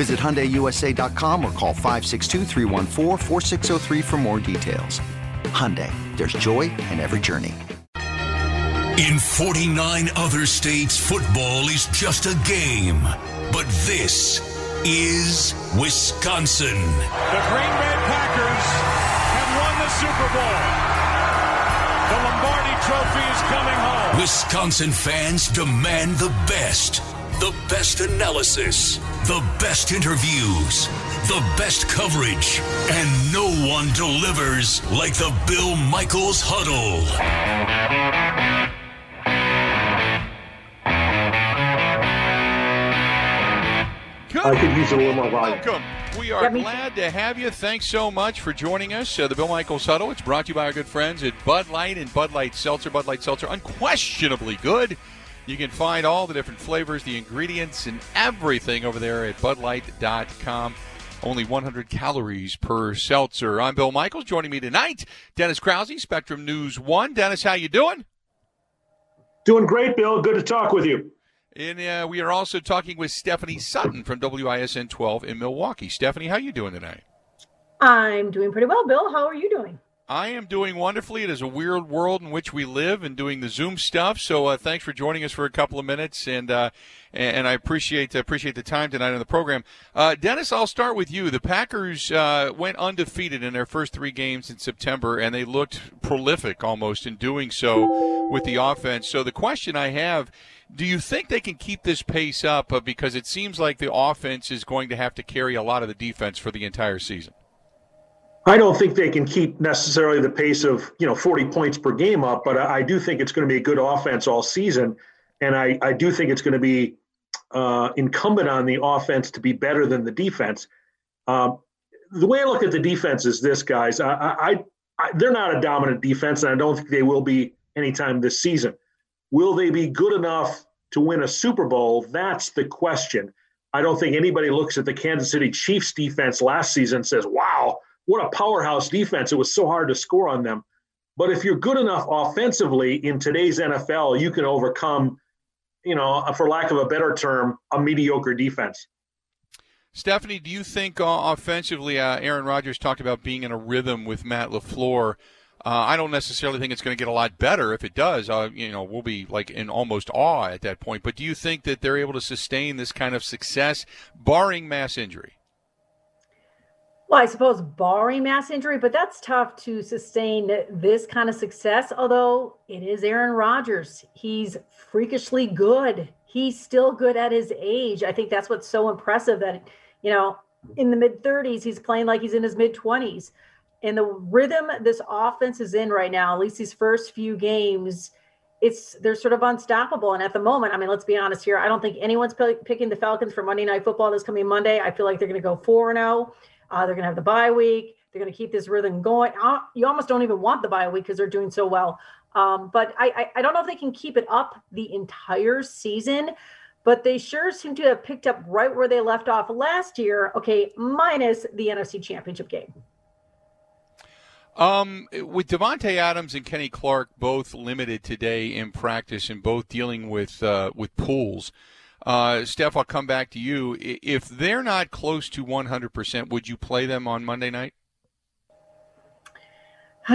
Visit HyundaiUSA.com or call 562 for more details. Hyundai, there's joy in every journey. In 49 other states, football is just a game. But this is Wisconsin. The Green Bay Packers have won the Super Bowl. The Lombardi Trophy is coming home. Wisconsin fans demand the best. The best analysis, the best interviews, the best coverage, and no one delivers like the Bill Michaels Huddle. Good. I could use a little more volume. Welcome. We are me- glad to have you. Thanks so much for joining us. Uh, the Bill Michaels Huddle. It's brought to you by our good friends at Bud Light and Bud Light Seltzer. Bud Light Seltzer, unquestionably good. You can find all the different flavors, the ingredients, and everything over there at budlight.com. Only 100 calories per seltzer. I'm Bill Michaels. Joining me tonight, Dennis Krause, Spectrum News 1. Dennis, how you doing? Doing great, Bill. Good to talk with you. And uh, we are also talking with Stephanie Sutton from WISN 12 in Milwaukee. Stephanie, how you doing tonight? I'm doing pretty well, Bill. How are you doing? I am doing wonderfully. It is a weird world in which we live and doing the Zoom stuff. So uh, thanks for joining us for a couple of minutes, and uh, and I appreciate appreciate the time tonight on the program. Uh, Dennis, I'll start with you. The Packers uh, went undefeated in their first three games in September, and they looked prolific almost in doing so with the offense. So the question I have. Do you think they can keep this pace up? Uh, because it seems like the offense is going to have to carry a lot of the defense for the entire season. I don't think they can keep necessarily the pace of you know 40 points per game up, but I, I do think it's going to be a good offense all season, and I, I do think it's going to be uh, incumbent on the offense to be better than the defense. Um, the way I look at the defense is this, guys. I, I, I, they're not a dominant defense, and I don't think they will be anytime this season. Will they be good enough to win a Super Bowl? That's the question. I don't think anybody looks at the Kansas City Chiefs defense last season and says, "Wow." What a powerhouse defense. It was so hard to score on them. But if you're good enough offensively in today's NFL, you can overcome, you know, for lack of a better term, a mediocre defense. Stephanie, do you think uh, offensively, uh, Aaron Rodgers talked about being in a rhythm with Matt LaFleur? Uh, I don't necessarily think it's going to get a lot better. If it does, uh, you know, we'll be like in almost awe at that point. But do you think that they're able to sustain this kind of success, barring mass injury? Well, I suppose barring mass injury, but that's tough to sustain this kind of success. Although it is Aaron Rodgers, he's freakishly good. He's still good at his age. I think that's what's so impressive that, you know, in the mid 30s, he's playing like he's in his mid 20s. And the rhythm this offense is in right now, at least these first few games, it's they're sort of unstoppable. And at the moment, I mean, let's be honest here. I don't think anyone's p- picking the Falcons for Monday Night Football this coming Monday. I feel like they're going to go four and zero. Uh, they're going to have the bye week. They're going to keep this rhythm going. Uh, you almost don't even want the bye week because they're doing so well. Um, but I, I, I don't know if they can keep it up the entire season. But they sure seem to have picked up right where they left off last year. Okay, minus the NFC Championship game. Um, with Davante Adams and Kenny Clark both limited today in practice and both dealing with uh, with pools. Uh, Steph, I'll come back to you. If they're not close to 100%, would you play them on Monday night?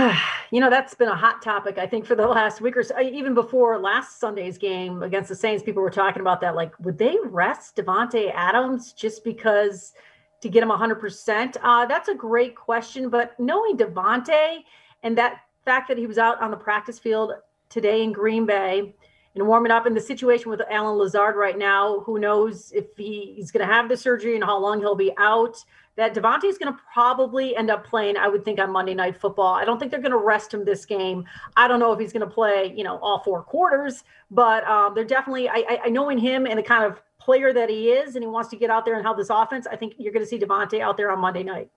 you know, that's been a hot topic, I think, for the last week or so. Even before last Sunday's game against the Saints, people were talking about that. Like, would they rest Davante Adams just because to get him 100%? Uh, that's a great question. But knowing Davante and that fact that he was out on the practice field today in Green Bay and warming up in the situation with Allen Lazard right now, who knows if he's going to have the surgery and how long he'll be out that Davante is going to probably end up playing, I would think, on Monday Night Football. I don't think they're going to rest him this game. I don't know if he's going to play, you know, all four quarters, but um, they're definitely, I, I, knowing him and the kind of player that he is and he wants to get out there and help this offense, I think you're going to see Davante out there on Monday night.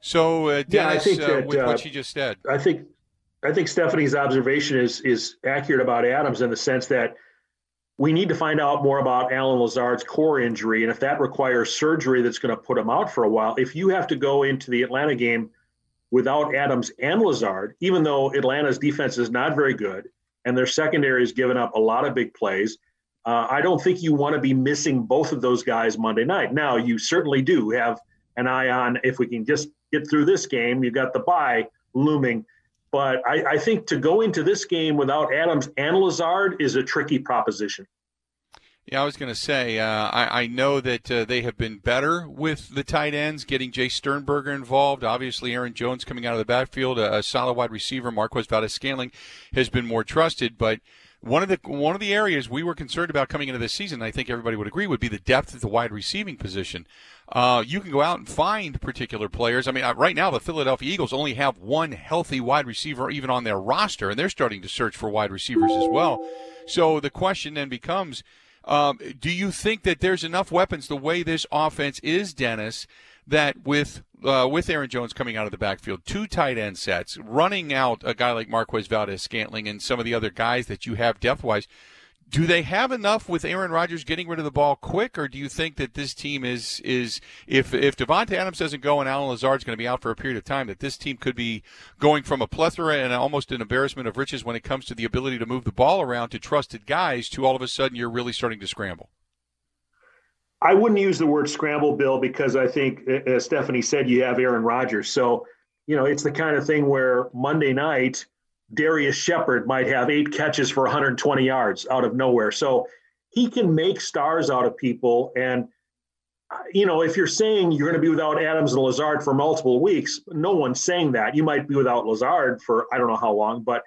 So, uh, Dennis, yeah, I think uh, that, with what uh, you just said, I think I think Stephanie's observation is is accurate about Adams in the sense that we need to find out more about Allen Lazard's core injury. And if that requires surgery that's going to put him out for a while, if you have to go into the Atlanta game without Adams and Lazard, even though Atlanta's defense is not very good and their secondary has given up a lot of big plays, uh, I don't think you want to be missing both of those guys Monday night. Now, you certainly do have an eye on if we can just get through this game, you've got the bye looming. But I, I, think to go into this game without Adams and Lazard is a tricky proposition. Yeah, I was going to say, uh, I, I, know that uh, they have been better with the tight ends, getting Jace Sternberger involved. Obviously, Aaron Jones coming out of the backfield, a, a solid wide receiver. Marquez Valdes-Scantling has been more trusted, but one of the one of the areas we were concerned about coming into this season, I think everybody would agree, would be the depth at the wide receiving position. Uh, you can go out and find particular players. I mean, uh, right now the Philadelphia Eagles only have one healthy wide receiver even on their roster, and they're starting to search for wide receivers as well. So the question then becomes. Um, do you think that there's enough weapons the way this offense is, Dennis, that with uh, with Aaron Jones coming out of the backfield, two tight end sets, running out a guy like Marquez Valdes Scantling and some of the other guys that you have depth wise, do they have enough with Aaron Rodgers getting rid of the ball quick, or do you think that this team is is if if Davante Adams doesn't go and Allen Lazard's going to be out for a period of time, that this team could be going from a plethora and almost an embarrassment of riches when it comes to the ability to move the ball around to trusted guys to all of a sudden you're really starting to scramble? I wouldn't use the word scramble, Bill, because I think, as Stephanie said, you have Aaron Rodgers. So, you know, it's the kind of thing where Monday night, Darrius Shepherd might have eight catches for 120 yards out of nowhere. So he can make stars out of people. And, you know, if you're saying you're going to be without Adams and Lazard for multiple weeks, no one's saying that. You might be without Lazard for I don't know how long, but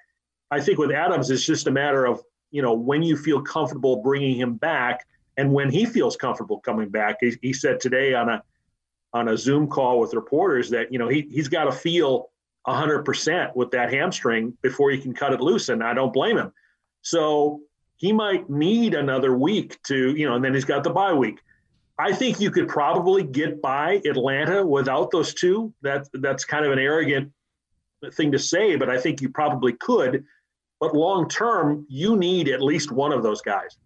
I think with Adams, it's just a matter of, you know, when you feel comfortable bringing him back and when he feels comfortable coming back. He, he said today on a on a Zoom call with reporters that you know he he's got to feel 100% with that hamstring before he can cut it loose, and I don't blame him. So he might need another week to you know, and then he's got the bye week. I think you could probably get by Atlanta without those two. That that's kind of an arrogant thing to say, but I think you probably could. But long term, you need at least one of those guys.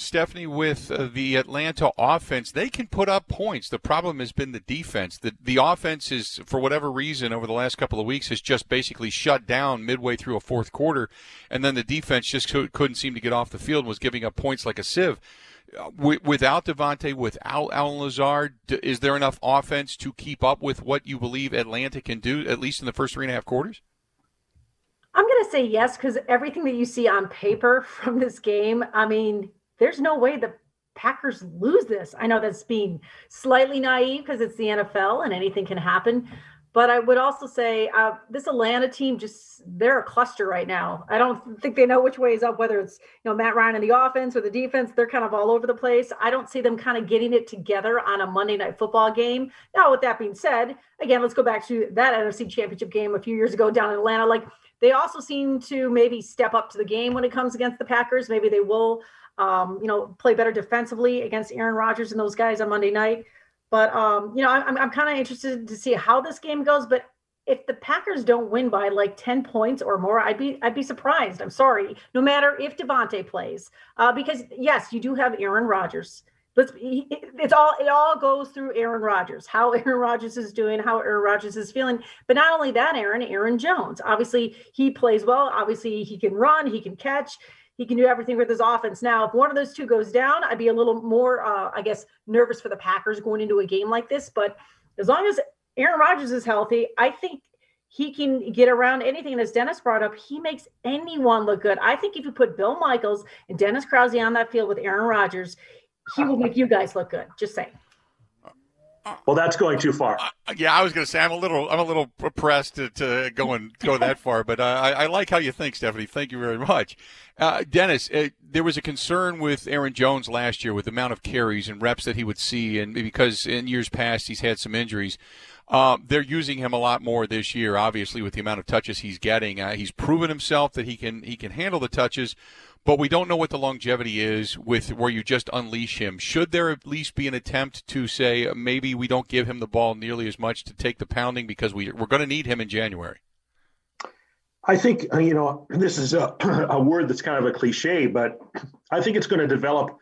Stephanie, with uh, the Atlanta offense, they can put up points. The problem has been the defense. The the offense is, for whatever reason, over the last couple of weeks, has just basically shut down midway through a fourth quarter, and then the defense just couldn't seem to get off the field and was giving up points like a sieve. Uh, without Davante, without Allen Lazard, is there enough offense to keep up with what you believe Atlanta can do, at least in the first three and a half quarters? I'm going to say yes because everything that you see on paper from this game, I mean, there's no way the Packers lose this. I know that's being slightly naive because it's the NFL and anything can happen. But I would also say uh, this Atlanta team just they're a cluster right now. I don't think they know which way is up, whether it's you know Matt Ryan in the offense or the defense. They're kind of all over the place. I don't see them kind of getting it together on a Monday night football game. Now, with that being said, again, let's go back to that NFC Championship game a few years ago down in Atlanta. Like they also seem to maybe step up to the game when it comes against the Packers. Maybe they will um, you know, play better defensively against Aaron Rodgers and those guys on Monday night. But um, you know, I'm I'm kind of interested to see how this game goes. But if the Packers don't win by like 10 points or more, I'd be I'd be surprised. I'm sorry. No matter if Davante plays, uh, because yes, you do have Aaron Rodgers. Let's it's all it all goes through Aaron Rodgers. How Aaron Rodgers is doing, how Aaron Rodgers is feeling. But not only that, Aaron, Aaron Jones. Obviously, he plays well. Obviously, he can run, he can catch he can do everything with his offense. Now, if one of those two goes down, I'd be a little more, uh, I guess, nervous for the Packers going into a game like this. But as long as Aaron Rodgers is healthy, I think he can get around anything. And as Dennis brought up, he makes anyone look good. I think if you put Bill Michaels and Dennis Krause on that field with Aaron Rodgers, he will make you guys look good. Just saying. Well, that's going too far. Uh, yeah, I was going to say I'm a little I'm a little pressed to, to go and go that far, but I, I, like how you think, Stephanie. Thank you very much, uh, Dennis. Uh, there was a concern with Aaron Jones last year with the amount of carries and reps that he would see, and because in years past he's had some injuries. Uh, they're using him a lot more this year, obviously, with the amount of touches he's getting. Uh, he's proven himself that he can he can handle the touches but we don't know what the longevity is with where you just unleash him. Should there at least be an attempt to say maybe we don't give him the ball nearly as much to take the pounding because we, we're going to need him in January? I think, uh, you know, this is a, a word that's kind of a cliche, but I think it's going to develop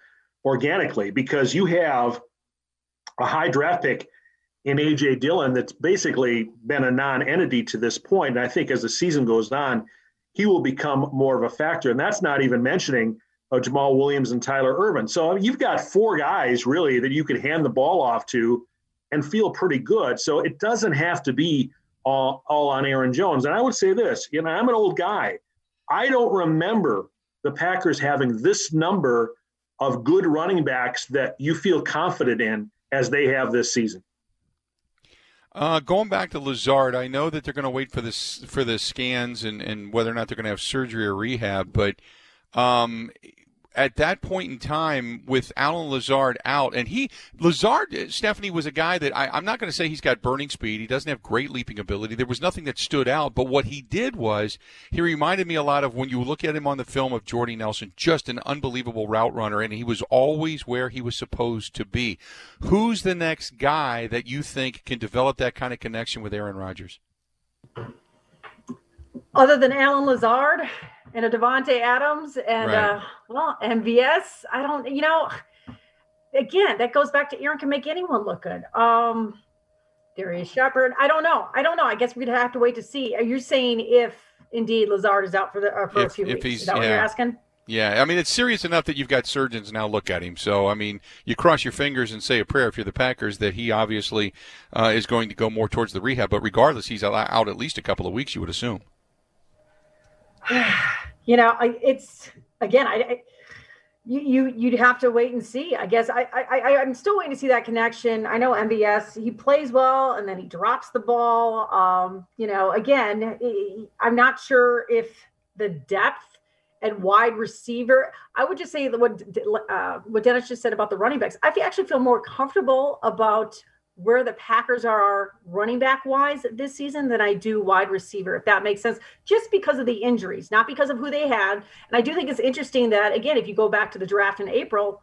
organically because you have a high draft pick in AJ Dillon that's basically been a non entity to this point. And I think as the season goes on, he will become more of a factor. And that's not even mentioning uh, Jamaal Williams and Tyler Ervin. So you've got four guys really that you could hand the ball off to and feel pretty good. So it doesn't have to be all, all on Aaron Jones. And I would say this, you know, I'm an old guy. I don't remember the Packers having this number of good running backs that you feel confident in as they have this season. Uh, going back to Lazard, I know that they're going to wait for this for the scans and, and whether or not they're going to have surgery or rehab, but um, at that point in time with Allen Lazard out, and he Lazard Stephanie was a guy that I, am not going to say he's got burning speed. He doesn't have great leaping ability. There was nothing that stood out, but what he did was he reminded me a lot of when you look at him on the film of Jordy Nelson, just an unbelievable route runner, and he was always where he was supposed to be. Who's the next guy that you think can develop that kind of connection with Aaron Rodgers? Other than Allen Lazard, and a Davante Adams and right. uh, well MVS. I don't, you know, again that goes back to Aaron can make anyone look good. Um, Darrius Shepherd. I don't know. I don't know. I guess we'd have to wait to see. Are you saying if indeed Lazard is out for the uh, for if, a few if weeks? He's, is that yeah. what you're asking? Yeah, I mean it's serious enough that you've got surgeons now look at him. So I mean, you cross your fingers and say a prayer if you're the Packers that he obviously uh, is going to go more towards the rehab. But regardless, he's out at least a couple of weeks. You would assume. you know, I, it's again, I, I you, you you'd have to wait and see. I guess I, I I'm still waiting to see that connection. I know MVS he plays well and then he drops the ball. Um, you know, again, I'm not sure if the depth and wide receiver. I would just say what uh, what Dennis just said about the running backs. I actually feel more comfortable about where the Packers are running back wise this season than I do wide receiver, if that makes sense, just because of the injuries, not because of who they had. And I do think it's interesting that, again, if you go back to the draft in April,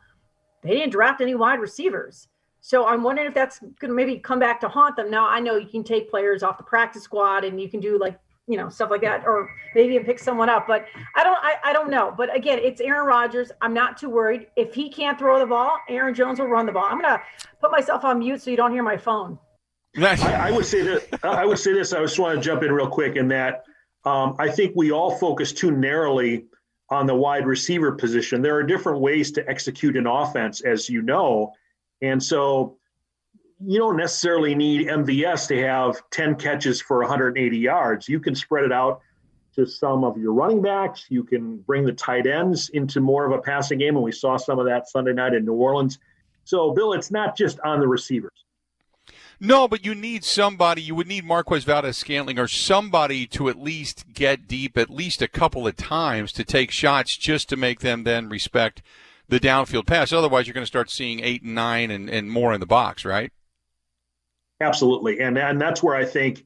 they didn't draft any wide receivers. So I'm wondering if that's going to maybe come back to haunt them. Now, I know you can take players off the practice squad and you can do like you know stuff like that or maybe even pick someone up but i don't I, I don't know. But again it's aaron rodgers. I'm not too worried. If he can't throw the ball aaron jones will run the ball. I'm gonna put myself on mute so you don't hear my phone. I, I, would say that i would say this i just want to jump in real quick in that um, i think we all focus too narrowly on the wide receiver position. There are different ways to execute an offense as you know. And so you don't necessarily need MVS to have 10 catches for 180 yards. You can spread it out to some of your running backs. You can bring the tight ends into more of a passing game, and we saw some of that Sunday night in New Orleans. So, Bill, it's not just on the receivers. No, but you need somebody. You would need Marquez Valdes Scantling or somebody to at least get deep at least a couple of times to take shots just to make them then respect the downfield pass. Otherwise, you're going to start seeing eight and nine and, and more in the box, right? Absolutely. And and that's where I think,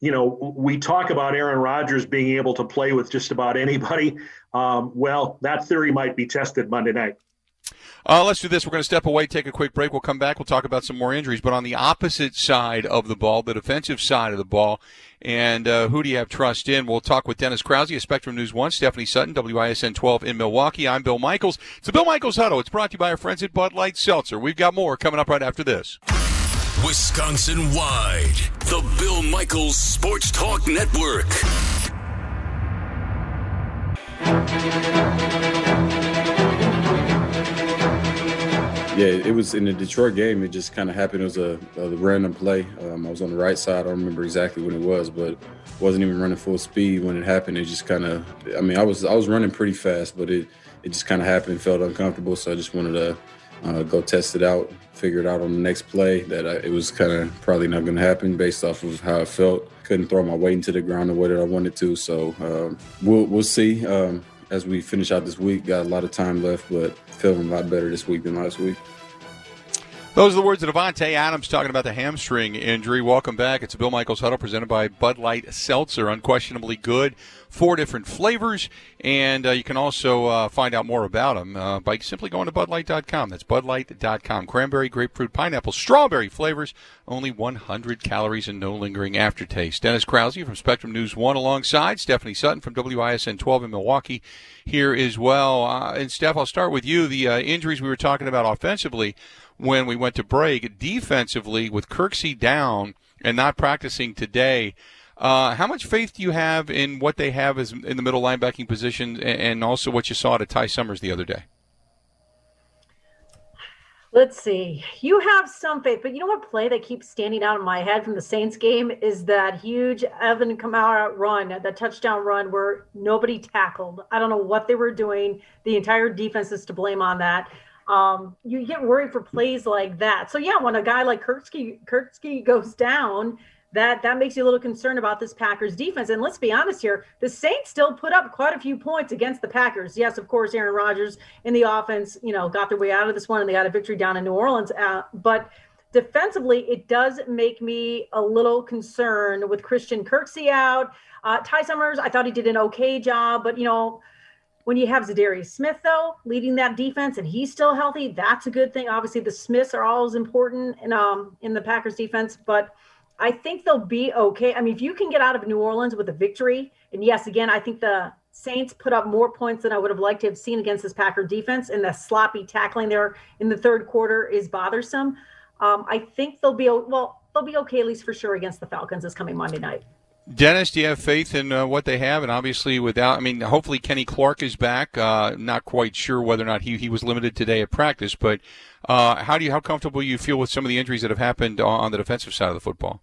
you know, we talk about Aaron Rodgers being able to play with just about anybody. Um, well, that theory might be tested Monday night. Uh, let's do this. We're going to step away, take a quick break. We'll come back. We'll talk about some more injuries. But on the opposite side of the ball, the defensive side of the ball, and uh, who do you have trust in? We'll talk with Dennis Krause of Spectrum News 1, Stephanie Sutton, WISN 12 in Milwaukee. I'm Bill Michaels. It's the Bill Michaels Huddle. It's brought to you by our friends at Bud Light Seltzer. We've got more coming up right after this. Wisconsin wide, the Bill Michaels Sports Talk Network. Yeah, it was in the Detroit game. It just kind of happened. It was a, a random play. Um, I was on the right side. I don't remember exactly when it was, but wasn't even running full speed when it happened. It just kind of. I mean, I was I was running pretty fast, but it it just kind of happened. Felt uncomfortable, so I just wanted to uh, go test it out, figure it out on the next play that I, it was kind of probably not going to happen based off of how I felt. Couldn't throw my weight into the ground the way that I wanted to. So um, we'll we'll see um, as we finish out this week. Got a lot of time left, but feeling a lot better this week than last week. Those are the words of Davante Adams talking about the hamstring injury. Welcome back. It's Bill Michaels Huddle presented by Bud Light Seltzer. Unquestionably good. Four different flavors. And uh, you can also uh, find out more about them uh, by simply going to budlight.com. That's budlight.com. Cranberry, grapefruit, pineapple, strawberry flavors. Only 100 calories and no lingering aftertaste. Dennis Krause from Spectrum News 1 alongside Stephanie Sutton from WISN 12 in Milwaukee here as well. Uh, and Steph, I'll start with you. The uh, injuries we were talking about offensively when we went to break. Defensively, with Kirksey down and not practicing today, uh, how much faith do you have in what they have as in the middle linebacking position, and also what you saw to Ty Summers the other day? Let's see. You have some faith, but you know what play that keeps standing out in my head from the Saints game is that huge Alvin Kamara run, that touchdown run where nobody tackled. I don't know what they were doing. The entire defense is to blame on that um, you get worried for plays like that. So yeah, when a guy like Kirksey Kirksey goes down, that that makes you a little concerned about this Packers defense. And let's be honest here, the Saints still put up quite a few points against the Packers. Yes, of course, Aaron Rodgers in the offense, you know, got their way out of this one and they got a victory down in New Orleans. Uh, but defensively, it does make me a little concerned with Christian Kirksey out. Uh, Ty Summers, I thought he did an okay job, but you know when you have Za'Darius Smith, though, leading that defense and he's still healthy, that's a good thing. Obviously, the Smiths are always important in, um, in the Packers defense, but I think they'll be okay. I mean, if you can get out of New Orleans with a victory, and yes, again, I think the Saints put up more points than I would have liked to have seen against this Packer defense, and the sloppy tackling there in the third quarter is bothersome. Um, I think they'll be well, they'll be okay at least for sure against the Falcons this coming Monday night. Dennis, do you have faith in uh, what they have? And obviously, without, I mean, hopefully Kenny Clark is back. Uh, not quite sure whether or not he, he was limited today at practice, but uh, how do you how comfortable you feel with some of the injuries that have happened on the defensive side of the football?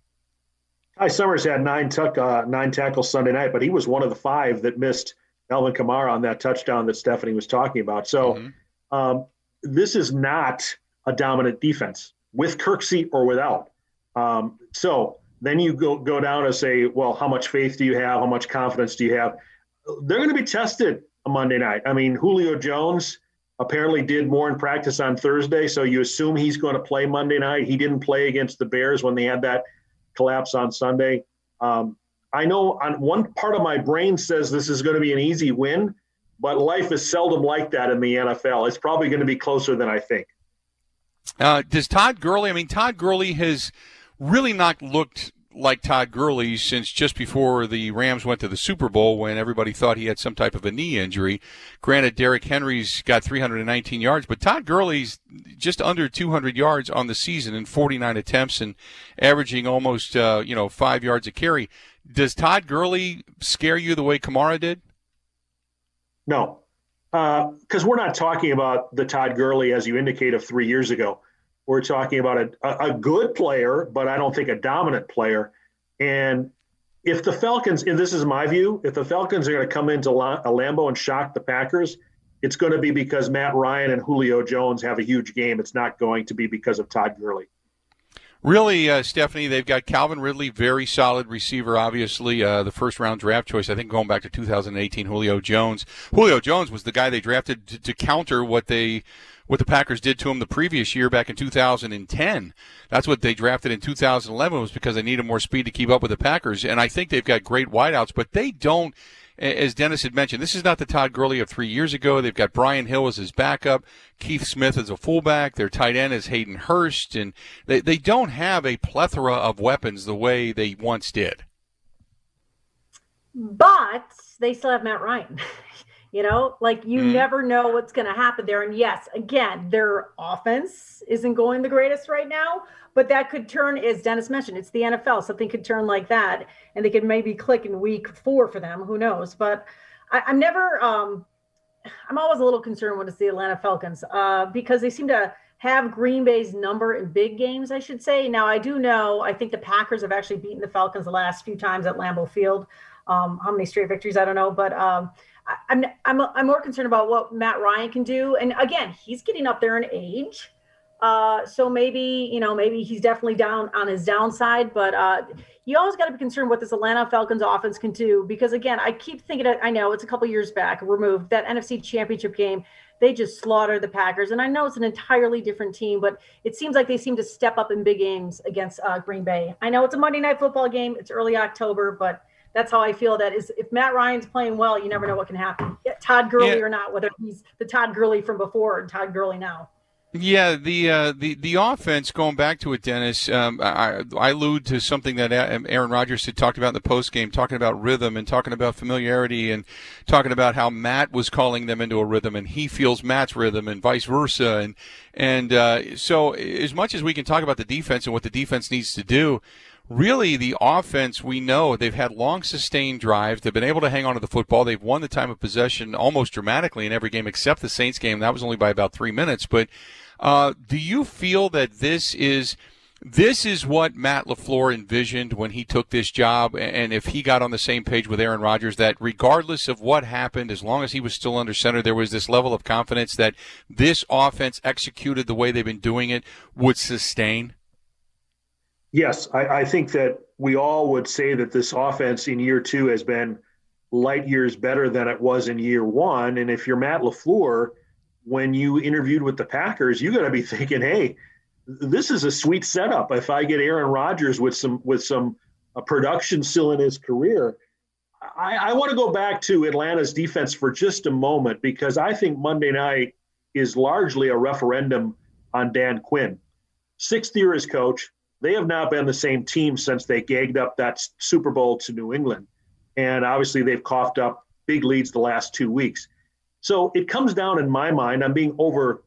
Ty Summers had nine tuck, uh, nine tackles Sunday night, but he was one of the five that missed Alvin Kamara on that touchdown that Stephanie was talking about. So mm-hmm. um, this is not a dominant defense with Kirksey or without. Um, so then you go go down and say, well, how much faith do you have? How much confidence do you have? They're going to be tested on Monday night. I mean, Julio Jones apparently did more in practice on Thursday, so you assume he's going to play Monday night. He didn't play against the Bears when they had that collapse on Sunday. Um, I know on one part of my brain says this is going to be an easy win, but life is seldom like that in the NFL. It's probably going to be closer than I think. Uh, does Todd Gurley? I mean, Todd Gurley has really not looked like Todd Gurley since just before the Rams went to the Super Bowl when everybody thought he had some type of a knee injury. Granted, Derrick Henry's got 319 yards, but Todd Gurley's just under 200 yards on the season in 49 attempts and averaging almost, uh, you know, five yards a carry. Does Todd Gurley scare you the way Kamara did? No, because uh, we're not talking about the Todd Gurley, as you indicate, of three years ago. We're talking about a, a good player, but I don't think a dominant player. And if the Falcons, and this is my view, if the Falcons are going to come into a Lambeau and shock the Packers, it's going to be because Matt Ryan and Julio Jones have a huge game. It's not going to be because of Todd Gurley. Really, uh, Stephanie, they've got Calvin Ridley, very solid receiver, obviously, uh, the first round draft choice. I think going back to 2018, Julio Jones. Julio Jones was the guy they drafted to, to counter what they what the Packers did to him the previous year back in 2010. That's what they drafted in 2011 was because they needed more speed to keep up with the Packers. And I think they've got great wideouts, but they don't as Dennis had mentioned, this is not the Todd Gurley of three years ago. They've got Brian Hill as his backup, Keith Smith as a fullback. Their tight end is Hayden Hurst, and they, they don't have a plethora of weapons the way they once did. But they still have Matt Ryan. You know, like you mm. never know what's going to happen there. And yes, again, their offense isn't going the greatest right now, but that could turn, as Dennis mentioned, it's the NFL. Something could turn like that, and they could maybe click in week four for them. Who knows? But I, am never, um, I'm always a little concerned when it's the Atlanta Falcons uh, because they seem to have Green Bay's number in big games, I should say. Now, I do know, I think the Packers have actually beaten the Falcons the last few times at Lambeau Field. Um, how many straight victories? I don't know, but um, I'm I'm I'm more concerned about what Matt Ryan can do. And again, he's getting up there in age. Uh, so maybe, you know, maybe he's definitely down on his downside, but uh, you always got to be concerned what this Atlanta Falcons offense can do because again, I keep thinking I know it's a couple years back removed that NFC championship game, they just slaughtered the Packers. And I know it's an entirely different team, but it seems like they seem to step up in big games against uh, Green Bay. I know it's a Monday night football game. It's early October, but that's how I feel that is if Matt Ryan's playing well, you never know what can happen. Todd Gurley yeah. or not, whether he's the Todd Gurley from before or Todd Gurley now. Yeah, the uh, the the offense going back to it, Dennis. Um, I, I allude to something that Aaron Rodgers had talked about in the post game, talking about rhythm and talking about familiarity and talking about how Matt was calling them into a rhythm and he feels Matt's rhythm and vice versa. And and uh, so as much as we can talk about the defense and what the defense needs to do, really the offense we know they've had long sustained drives. They've been able to hang on to the football. They've won the time of possession almost dramatically in every game except the saints game. That was only by about three minutes. But uh, do you feel that this is this is what Matt LaFleur envisioned when he took this job, and if he got on the same page with Aaron Rodgers, that regardless of what happened, as long as he was still under center, there was this level of confidence that this offense executed the way they've been doing it would sustain? Yes, I, I think that we all would say that this offense in year two has been light years better than it was in year one. And if you're Matt LaFleur – when you interviewed with the Packers, you got to be thinking, hey, this is a sweet setup. If I get Aaron Rodgers with some with some uh, production still in his career, I, I want to go back to Atlanta's defense for just a moment because I think Monday night is largely a referendum on Dan Quinn. Sixth year as coach, they have not been the same team since they gagged up that Super Bowl to New England, and obviously they've coughed up big leads the last two weeks. So it comes down in my mind, I'm being over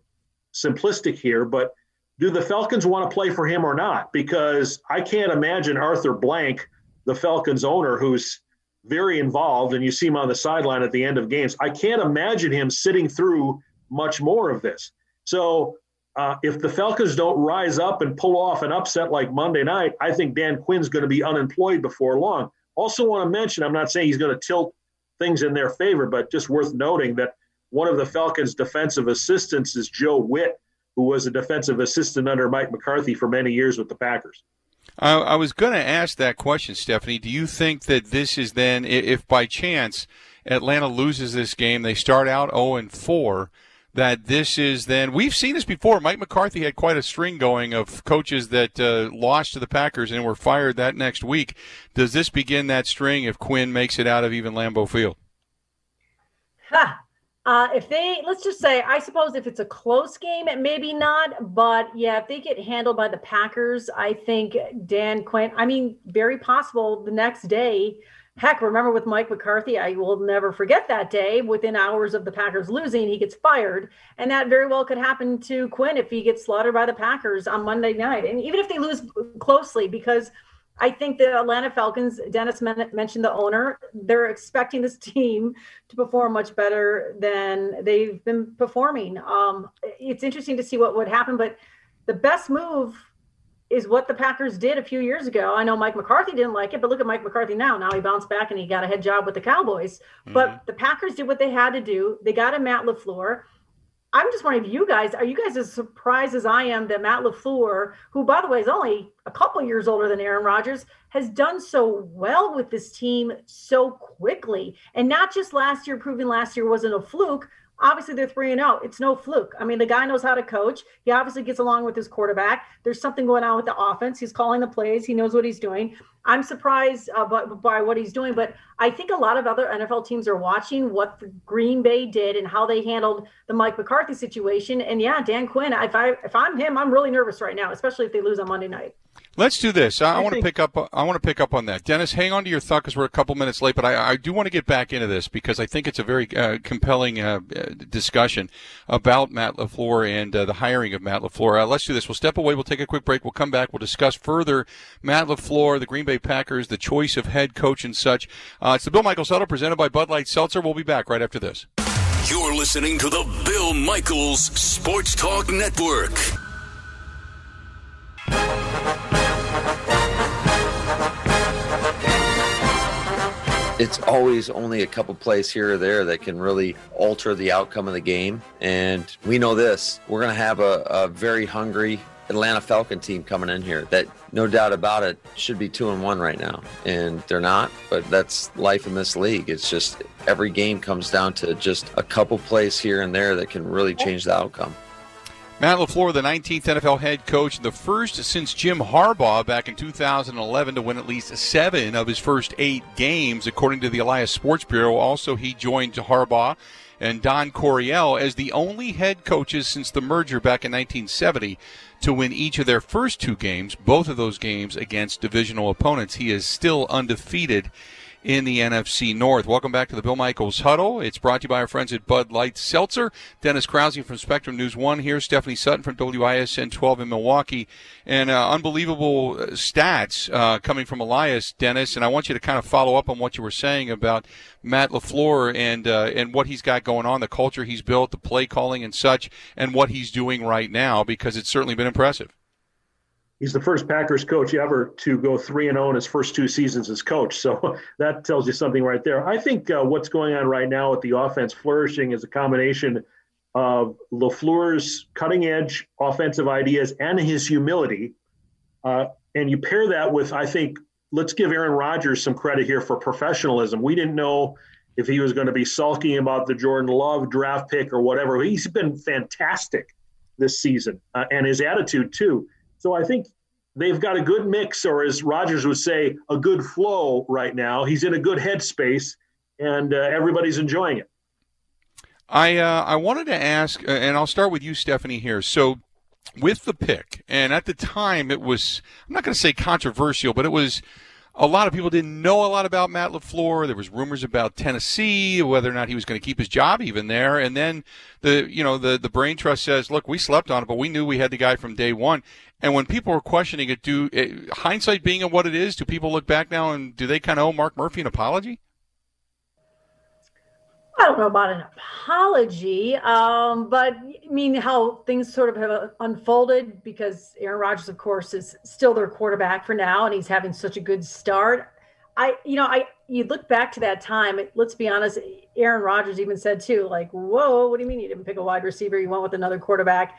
simplistic here, but do the Falcons want to play for him or not? Because I can't imagine Arthur Blank, the Falcons owner, who's very involved, and you see him on the sideline at the end of games. I can't imagine him sitting through much more of this. So uh, if the Falcons don't rise up and pull off an upset like Monday night, I think Dan Quinn's going to be unemployed before long. Also, want to mention, I'm not saying he's going to tilt things in their favor, but just worth noting that one of the Falcons' defensive assistants is Joe Whitt, who was a defensive assistant under Mike McCarthy for many years with the Packers. I, I was going to ask that question, Stephanie. Do you think that this is then, if by chance Atlanta loses this game, they start out 0 and 4? That this is then we've seen this before. Mike McCarthy had quite a string going of coaches that uh, lost to the Packers and were fired that next week. Does this begin that string if Quinn makes it out of even Lambeau Field? Ha! Uh, if they, let's just say, I suppose if it's a close game, it maybe not. But yeah, if they get handled by the Packers, I think Dan Quinn, I mean, very possible the next day. Heck, remember with Mike McCarthy, I will never forget that day. Within hours of the Packers losing, he gets fired. And that very well could happen to Quinn if he gets slaughtered by the Packers on Monday night. And even if they lose closely, because – I think the Atlanta Falcons, Dennis mentioned the owner, they're expecting this team to perform much better than they've been performing. Um, it's interesting to see what would happen, but the best move is what the Packers did a few years ago. I know Mike McCarthy didn't like it, but look at Mike McCarthy now. Now he bounced back and he got a head job with the Cowboys. Mm-hmm. But the Packers did what they had to do. They got a Matt LaFleur. I'm just wondering if you guys are you guys as surprised as I am that Matt LaFleur, who by the way is only a couple years older than Aaron Rodgers, has done so well with this team so quickly. And not just last year, proving last year wasn't a fluke, obviously they're 3 and 0. It's no fluke. I mean, the guy knows how to coach. He obviously gets along with his quarterback. There's something going on with the offense. He's calling the plays. He knows what he's doing. I'm surprised uh, by, by what he's doing, but I think a lot of other NFL teams are watching what Green Bay did and how they handled the Mike McCarthy situation. And yeah, Dan Quinn, if I if I'm him, I'm really nervous right now, especially if they lose on Monday night. Let's do this. I, I want to pick up. I want to pick up on that, Dennis. Hang on to your thought because we're a couple minutes late, but I, I, do want to get back into this because I think it's a very uh, compelling uh, discussion about Matt LaFleur and uh, the hiring of Matt LaFleur. Uh, let's do this. We'll step away. We'll take a quick break. We'll come back. We'll discuss further Matt LaFleur, the Green Bay Packers, the choice of head coach and such. Uh, it's the Bill Michaels Huddle presented by Bud Light Seltzer. We'll be back right after this. You're listening to the Bill Michaels Sports Talk Network. it's always only a couple plays here or there that can really alter the outcome of the game. And we know this we're going to have a, a, very hungry Atlanta Falcon team coming in here that, no doubt about it, should be two and one right now. And they're not, but that's life in this league. It's just every game comes down to just a couple plays here and there that can really change the outcome. Matt LaFleur, the 19th NFL head coach, the first since Jim Harbaugh back in 2011 to win at least seven of his first eight games, according to the Elias Sports Bureau. Also, he joined Harbaugh and Don Coryell as the only head coaches since the merger back in 1970 to win each of their first two games, both of those games against divisional opponents. He is still undefeated in the NFC North. Welcome back to the Bill Michaels Huddle. It's brought to you by our friends at Bud Light Seltzer. Dennis Krause from Spectrum News 1 here, Stephanie Sutton from WISN 12 in Milwaukee. And uh, unbelievable uh, stats uh, coming from Elias, Dennis. And I want you to kind of follow up on what you were saying about Matt LaFleur and, uh, and what he's got going on, the culture he's built, the play calling and such, and what he's doing right now, because it's certainly been impressive he's the first Packers coach ever to go three and zero oh in his first two seasons as coach. So that tells you something right there. I think uh, what's going on right now with the offense flourishing is a combination of Lafleur's cutting edge offensive ideas and his humility, uh, and you pair that with I think let's give Aaron Rodgers some credit here for professionalism. We didn't know. If he was going to be sulking about the Jordan Love draft pick or whatever, he's been fantastic this season, uh, and his attitude too so I think they've got a good mix, or as Rodgers would say, a good flow right now. He's in a good headspace, and uh, everybody's enjoying it. I uh, I wanted to ask, uh, and I'll start with you, Stephanie. Here, so with the pick, and at the time it was I'm not going to say controversial, but it was a lot of people didn't know a lot about Matt LaFleur. There was rumors about Tennessee, whether or not he was going to keep his job even there. And then the, you know, the, the brain trust says, look, we slept on it, but we knew we had the guy from day one. And when people were questioning it, do eh, hindsight being what it is, do people look back now and do they kind of owe Mark Murphy an apology? I don't know about an apology, um, but I mean how things sort of have unfolded because Aaron Rodgers, of course, is still their quarterback for now, and he's having such a good start. I, you know, I you look back to that time. Let's be honest. Aaron Rodgers even said too, like, "Whoa, what do you mean you didn't pick a wide receiver? You went with another quarterback."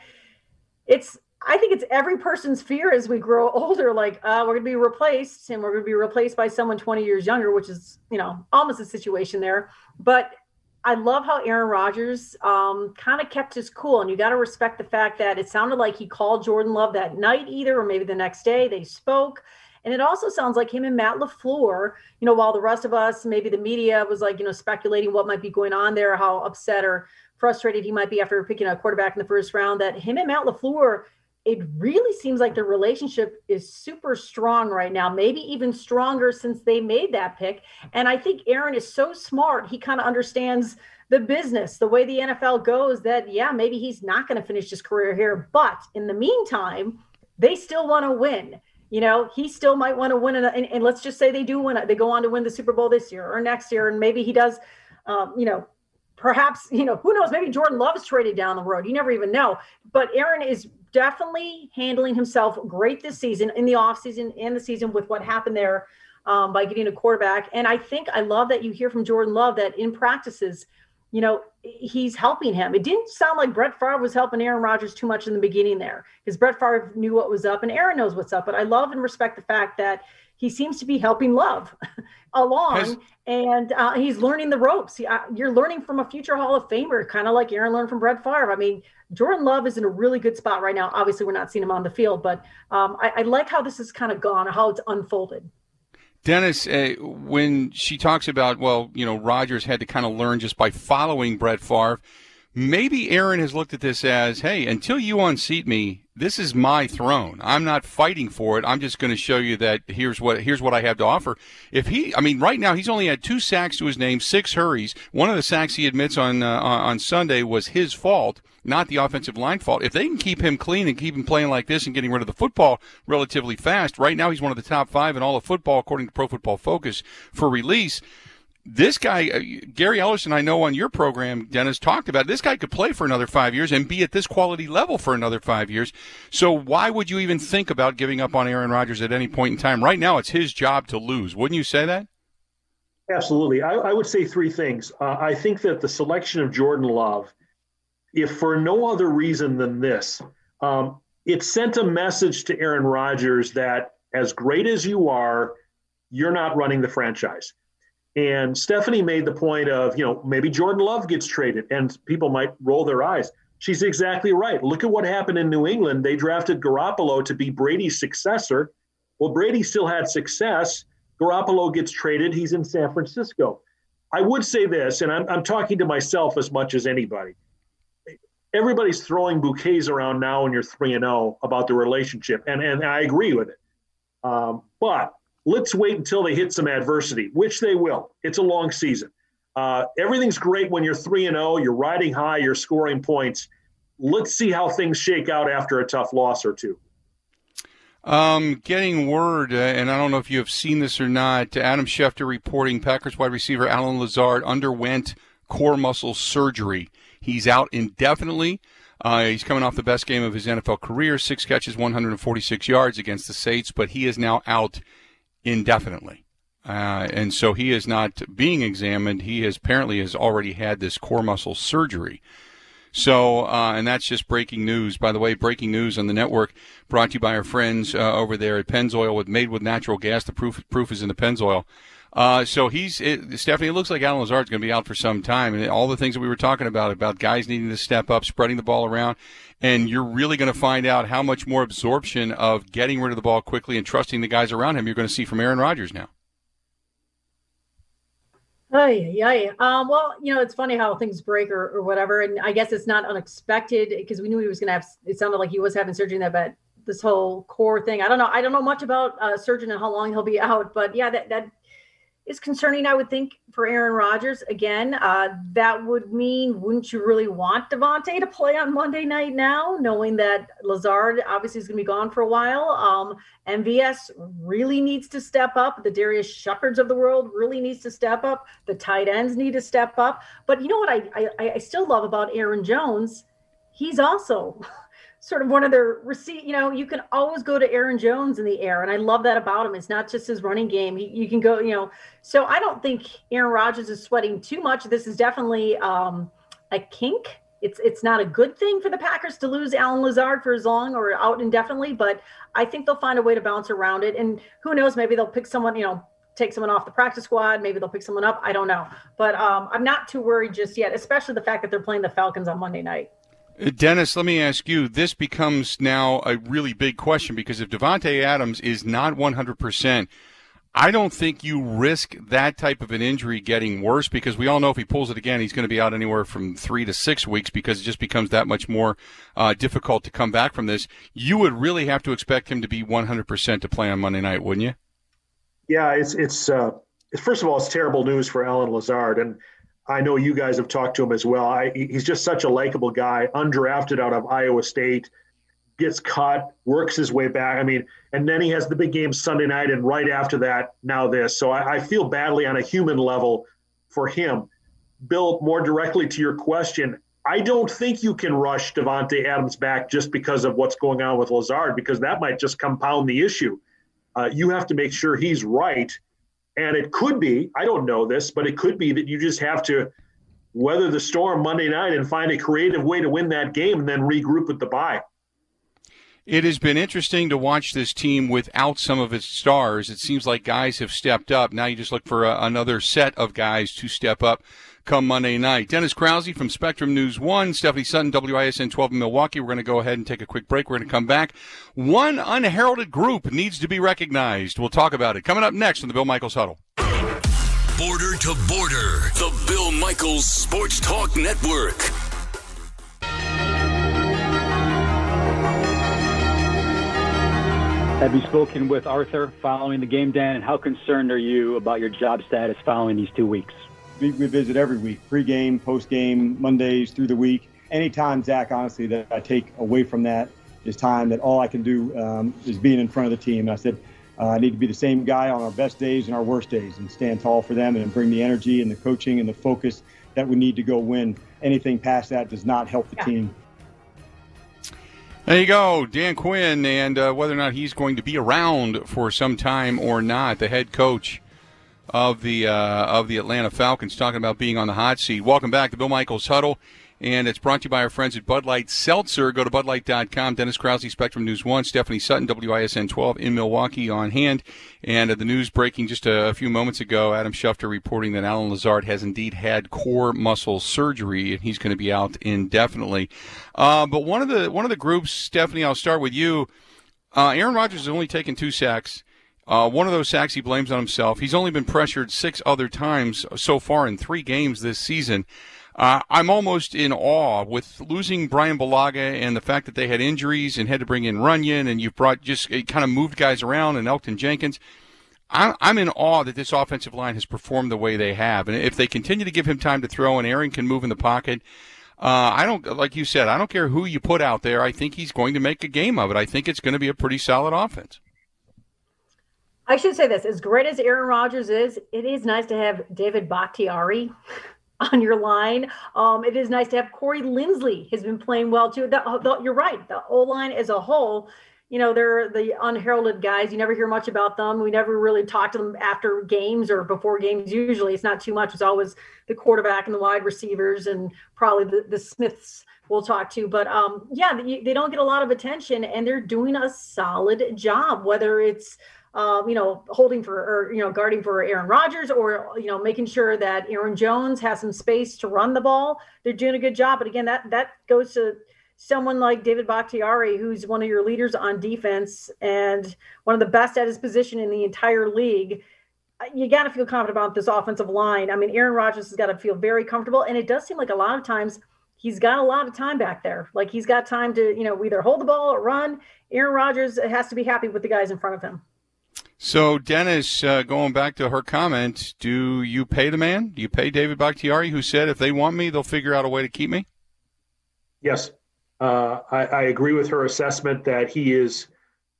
It's I think it's every person's fear as we grow older. Like, uh, we're going to be replaced, and we're going to be replaced by someone 20 years younger, which is, you know, almost a situation there. But I love how Aaron Rodgers um, kind of kept his cool, and you got to respect the fact that it sounded like he called Jordan Love that night, either or maybe the next day. They spoke, and it also sounds like him and Matt LaFleur. You know, while the rest of us, maybe the media, was like you know speculating what might be going on there, how upset or frustrated he might be after picking a quarterback in the first round. That him and Matt LaFleur it really seems like the relationship is super strong right now, maybe even stronger since they made that pick. And I think Aaron is so smart. He kind of understands the business, the way the NFL goes, that, yeah, maybe he's not going to finish his career here. But in the meantime, they still want to win. You know, he still might want to win. And, and, let's just say they do win. They go on to win the Super Bowl this year or next year. And maybe he does, um, you know, perhaps, you know, who knows? Maybe Jordan Love's traded down the road. You never even know. But Aaron is definitely handling himself great this season in the offseason and the season with what happened there um, by getting a quarterback. And I think I love that you hear from Jordan Love that in practices, you know, he's helping him. It didn't sound like Brett Favre was helping Aaron Rodgers too much in the beginning there because Brett Favre knew what was up and Aaron knows what's up. But I love and respect the fact that he seems to be helping Love along, Has, and uh, he's learning the ropes. He, uh, you're learning from a future Hall of Famer, kind of like Aaron learned from Brett Favre. I mean, Jordan Love is in a really good spot right now. Obviously, we're not seeing him on the field, but um, I, I, like how this has kind of gone, how it's unfolded. Dennis, uh, when she talks about, well, you know, Rodgers had to kind of learn just by following Brett Favre maybe Aaron has looked at this as, hey, until you unseat me, this is my throne. I'm not fighting for it. I'm just going to show you that here's what here's what I have to offer. If he, I mean, right now he's only had two sacks to his name, six hurries. One of the sacks he admits on uh, on Sunday was his fault, not the offensive line fault. If they can keep him clean and keep him playing like this and getting rid of the football relatively fast, right now he's one of the top five in all of football according to Pro Football Focus for release this guy, uh, Gary Ellerson, I know on your program, Dennis talked about this guy could play for another five years and be at this quality level for another five years. So why would you even think about giving up on Aaron Rodgers at any point in time? Right now, it's his job to lose. Wouldn't you say that? Absolutely. I, I would say three things. Uh, I think that the selection of Jordan Love, if for no other reason than this, um, it sent a message to Aaron Rodgers that as great as you are, you're not running the franchise. And Stephanie made the point of, you know, maybe Jordan Love gets traded and people might roll their eyes. She's exactly right. Look at what happened in New England. They drafted Garoppolo to be Brady's successor. Well, Brady still had success. Garoppolo gets traded. He's in San Francisco. I would say this, and I'm, I'm talking to myself as much as anybody. Everybody's throwing bouquets around now when you're 3 and 0 about the relationship, and, and I agree with it. Um, but let's wait until they hit some adversity, which they will. It's a long season. Uh, everything's great when you're 3 and 0, you're riding high, you're scoring points. Let's see how things shake out after a tough loss or two. Um, getting word, uh, and I don't know if you have seen this or not. Adam Schefter reporting Packers wide receiver Allen Lazard underwent core muscle surgery. He's out indefinitely. Uh, he's coming off the best game of his NFL career, six catches, 146 yards against the Saints, but he is now out indefinitely. Uh, and so he is not being examined. He has apparently has already had this core muscle surgery. So, uh, and that's just breaking news. By the way, breaking news on the network brought to you by our friends uh, over there at Pennzoil with made with natural gas. The proof proof is in the Pennzoil. Uh, so he's it, Stephanie. It looks like Allen Lazard's going to be out for some time, and all the things that we were talking about about guys needing to step up, spreading the ball around, and you're really going to find out how much more absorption of getting rid of the ball quickly and trusting the guys around him you're going to see from Aaron Rodgers now. Oh, yeah, yeah. Um, well, you know, it's funny how things break or, or whatever. And I guess it's not unexpected because we knew he was going to have, it sounded like he was having surgery in that, but this whole core thing, I don't know. I don't know much about uh, surgeon and how long he'll be out, but yeah, that, that is concerning, I would think, for Aaron Rodgers. Again, uh, that would mean, wouldn't you really want Davante to play on Monday night now, knowing that Lazard obviously is going to be gone for a while? Um, MVS really needs to step up. The Darrius Shepherds of the world really needs to step up. The tight ends need to step up. But you know what I, I, I still love about Aaron Jones? He's also sort of one of their receipt. You know, you can always go to Aaron Jones in the air, and I love that about him. It's not just his running game. He, you can go, you know. So I don't think Aaron Rodgers is sweating too much. This is definitely um, a kink. It's it's not a good thing for the Packers to lose Allen Lazard for as long or out indefinitely, but I think they'll find a way to bounce around it. And who knows? Maybe they'll pick someone. You know, take someone off the practice squad. Maybe they'll pick someone up. I don't know, but um, I'm not too worried just yet, especially the fact that they're playing the Falcons on Monday night. Uh, Dennis, let me ask you. This becomes now a really big question because if Davante Adams is not 100%, I don't think you risk that type of an injury getting worse because we all know if he pulls it again, he's going to be out anywhere from three to six weeks because it just becomes that much more uh, difficult to come back from this. You would really have to expect him to be 100% to play on Monday night, wouldn't you? Yeah, it's it's uh, first of all, it's terrible news for Allen Lazard, and I know you guys have talked to him as well. I, he's just such a likable guy, undrafted out of Iowa State, gets cut, works his way back. I mean, and then he has the big game Sunday night, and right after that, now this. So I, I feel badly on a human level for him. Bill, more directly to your question, I don't think you can rush Davante Adams back just because of what's going on with Lazard, because that might just compound the issue. Uh, you have to make sure he's right and it could be, I don't know this, but it could be that you just have to weather the storm Monday night and find a creative way to win that game and then regroup with the bye. It has been interesting to watch this team without some of its stars. It seems like guys have stepped up. Now you just look for a, another set of guys to step up come Monday night. Dennis Krause from Spectrum News 1, Stephanie Sutton, WISN 12 in Milwaukee. We're going to go ahead and take a quick break. We're going to come back. One unheralded group needs to be recognized. We'll talk about it. Coming up next on the Bill Michaels Huddle. Border to Border, the Bill Michaels Sports Talk Network. Have you spoken with Arthur following the game, Dan? And how concerned are you about your job status following these two weeks? We, we visit every week, pre-game, post-game, Mondays through the week. Anytime, Zach, honestly, that I take away from that is time that all I can do um, is being in front of the team. And I said, uh, I need to be the same guy on our best days and our worst days and stand tall for them and bring the energy and the coaching and the focus that we need to go win. Anything past that does not help the yeah. team. There you go, Dan Quinn, and uh, whether or not he's going to be around for some time or not, the head coach of the uh, of the Atlanta Falcons, talking about being on the hot seat. Welcome back to Bill Michaels Huddle. And it's brought to you by our friends at Bud Light Seltzer. Go to budlight.com. Dennis Krause, Spectrum News 1, Stephanie Sutton, WISN 12 in Milwaukee on hand. And uh, the news breaking just a, a, few moments ago, Adam Schefter reporting that Allen Lazard has indeed had core muscle surgery and he's going to be out indefinitely. Uh, but one of the one of the groups, Stephanie, I'll start with you. Uh, Aaron Rodgers has only taken two sacks. Uh, one of those sacks he blames on himself. He's only been pressured six other times so far in three games this season. Uh, I'm almost in awe with losing Bryan Bulaga and the fact that they had injuries and had to bring in Runyan and you've brought just kind of moved guys around and Elgton Jenkins. I'm in awe that this offensive line has performed the way they have. And if they continue to give him time to throw and Aaron can move in the pocket, uh, I don't, like you said, I don't care who you put out there. I think he's going to make a game of it. I think it's going to be a pretty solid offense. I should say this as great as Aaron Rodgers is, it is nice to have David Bakhtiari on your line. Um, it is nice to have Corey Linsley has been playing well too. The, the, you're right. The O line as a whole, you know, they're the unheralded guys. You never hear much about them. We never really talk to them after games or before games. Usually, it's not too much. It's always the quarterback and the wide receivers and probably the, the Smiths we'll talk to. But um, yeah, they, they don't get a lot of attention, and they're doing a solid job. Whether it's um, you know, holding for or you know, guarding for Aaron Rodgers, or you know, making sure that Aaron Jones has some space to run the ball. They're doing a good job. But again, that that goes to someone like David Bakhtiari, who's one of your leaders on defense and one of the best at his position in the entire league. Uh, you got to feel confident about this offensive line. I mean, Aaron Rodgers has got to feel very comfortable, and it does seem like a lot of times he's got a lot of time back there. Like he's got time to, you know, either hold the ball or run. Aaron Rodgers has to be happy with the guys in front of him. So, Dennis, uh, going back to her comment, do you pay the man? Do you pay David Bakhtiari, who said if they want me, they'll figure out a way to keep me? Yes. Uh, I, I, agree with her assessment that he is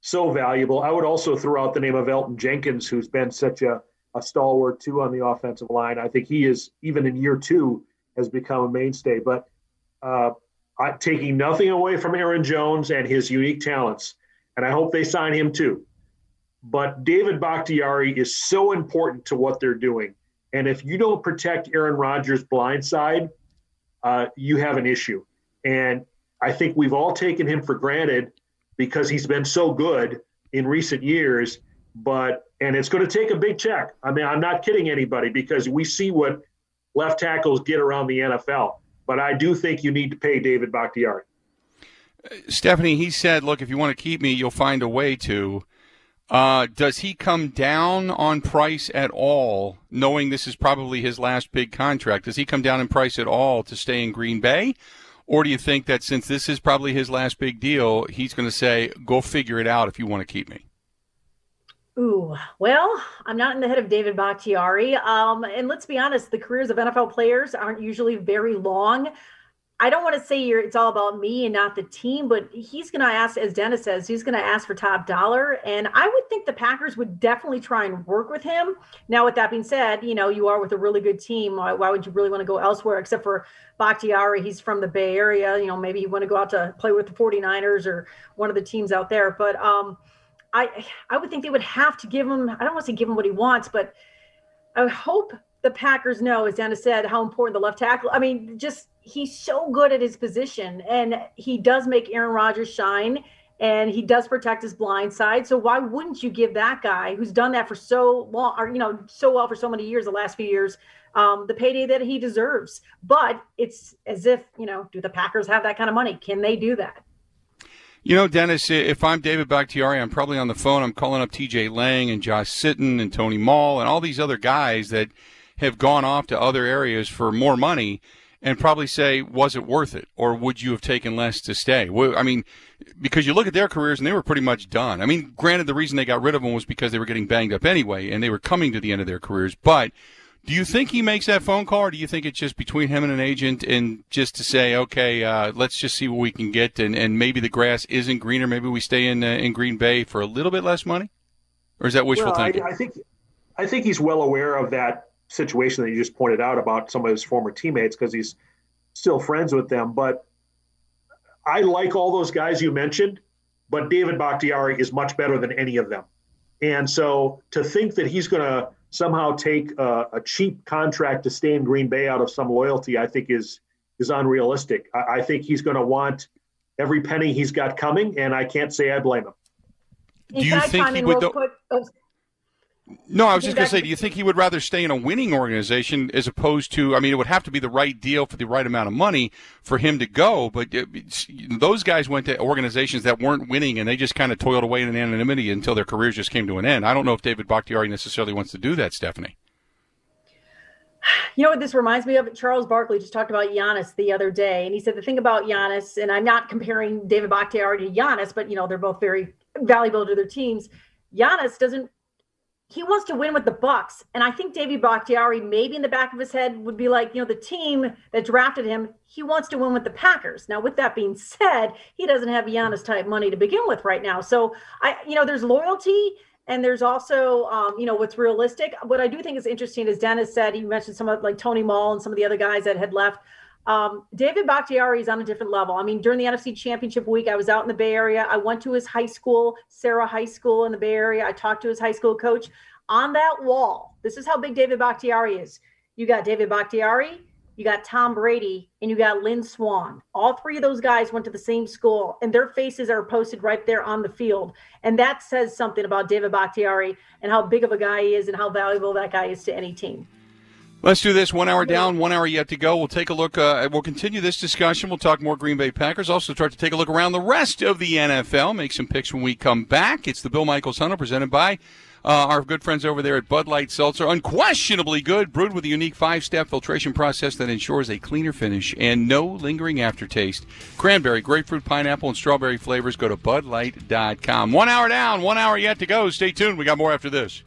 so valuable. I would also throw out the name of Elgton Jenkins, who's been such a, a stalwart, too, on the offensive line. I think he is, even in year two, has become a mainstay. But uh, I, taking nothing away from Aaron Jones and his unique talents, and I hope they sign him too but David Bakhtiari is so important to what they're doing. And if you don't protect Aaron Rodgers' blind side, uh, you have an issue. And I think we've all taken him for granted because he's been so good in recent years. But and it's going to take a big check. I mean, I'm not kidding anybody because we see what left tackles get around the NFL. But I do think you need to pay David Bakhtiari. Stephanie, he said, "Look, if you want to keep me, you'll find a way to." Uh, does he come down on price at all, knowing this is probably his last big contract? Does he come down in price at all to stay in Green Bay? Or do you think that since this is probably his last big deal, he's going to say, go figure it out if you want to keep me? Ooh, well, I'm not in the head of David Bakhtiari. Um, and let's be honest, the careers of NFL players aren't usually very long. I don't want to say you're, it's all about me and not the team, but he's going to ask, as Dennis says, he's going to ask for top dollar. And I would think the Packers would definitely try and work with him. Now, with that being said, you know, you are with a really good team. Why, why would you really want to go elsewhere except for Bakhtiari? He's from the Bay Area. You know, maybe you want to go out to play with the 49ers or one of the teams out there. But um, I, I would think they would have to give him, I don't want to say give him what he wants, but I hope the Packers know, as Dennis said, how important the left tackle. I mean, just he's so good at his position, and he does make Aaron Rodgers shine, and he does protect his blind side. So why wouldn't you give that guy who's done that for so long, or you know, so well for so many years, the last few years, um, the payday that he deserves? But it's as if you know, do the Packers have that kind of money? Can they do that? You know, Dennis, if I'm David Bakhtiari, I'm probably on the phone. I'm calling up TJ Lang and Josh Sitton and Tony Mall and all these other guys that – have gone off to other areas for more money and probably say, was it worth it? Or would you have taken less to stay? I mean, because you look at their careers and they were pretty much done. I mean, granted, the reason they got rid of them was because they were getting banged up anyway and they were coming to the end of their careers. But do you think he makes that phone call or do you think it's just between him and an agent and just to say, okay, uh, let's just see what we can get and, and maybe the grass isn't greener. Maybe we stay in, uh, in Green Bay for a little bit less money? Or is that wishful well, thinking? I, I think, I think he's well aware of that situation that you just pointed out about some of his former teammates because he's still friends with them. But I like all those guys you mentioned, but David Bakhtiari is much better than any of them. And so to think that he's going to somehow take a, a, cheap contract to stay in Green Bay out of some loyalty, I think is is unrealistic. I, I think he's going to want every penny he's got coming, and I can't say I blame him. Do you think he would? Oh, no, I was just going to say, do you think he would rather stay in a winning organization as opposed to? I mean, it would have to be the right deal for the right amount of money for him to go. But those guys went to organizations that weren't winning, and they just kind of toiled away in anonymity until their careers just came to an end. I don't know if David Bakhtiari necessarily wants to do that, Stephanie. You know what this reminds me of? Charles Barkley just talked about Giannis the other day, and he said the thing about Giannis, and I'm not comparing David Bakhtiari to Giannis, but you know they're both very valuable to their teams. Giannis doesn't he wants to win with the Bucks. And I think David Bakhtiari, maybe in the back of his head, would be like, you know, the team that drafted him, he wants to win with the Packers. Now, with that being said, he doesn't have Giannis type money to begin with right now. So I, you know, there's loyalty and there's also, um, you know, what's realistic. What I do think is interesting, is Dennis said, he mentioned some of like Tony Mull and some of the other guys that had left. Um, David Bakhtiari is on a different level. I mean, during the NFC Championship week, I was out in the Bay Area. I went to his high school, Serra High School in the Bay Area. I talked to his high school coach. On that wall, this is how big David Bakhtiari is. You got David Bakhtiari, you got Tom Brady, and you got Lynn Swann. All three of those guys went to the same school, and their faces are posted right there on the field. And that says something about David Bakhtiari and how big of a guy he is and how valuable that guy is to any team. Let's do this. One hour down, one hour yet to go. We'll take a look. Uh, we'll continue this discussion. We'll talk more Green Bay Packers. Also, start to take a look around the rest of the NFL. Make some picks when we come back. It's the Bill Michaels Huddle presented by uh, our good friends over there at Bud Light Seltzer. Unquestionably good, brewed with a unique five step filtration process that ensures a cleaner finish and no lingering aftertaste. Cranberry, grapefruit, pineapple, and strawberry flavors. Go to budlight.com. One hour down, one hour yet to go. Stay tuned. We got more after this.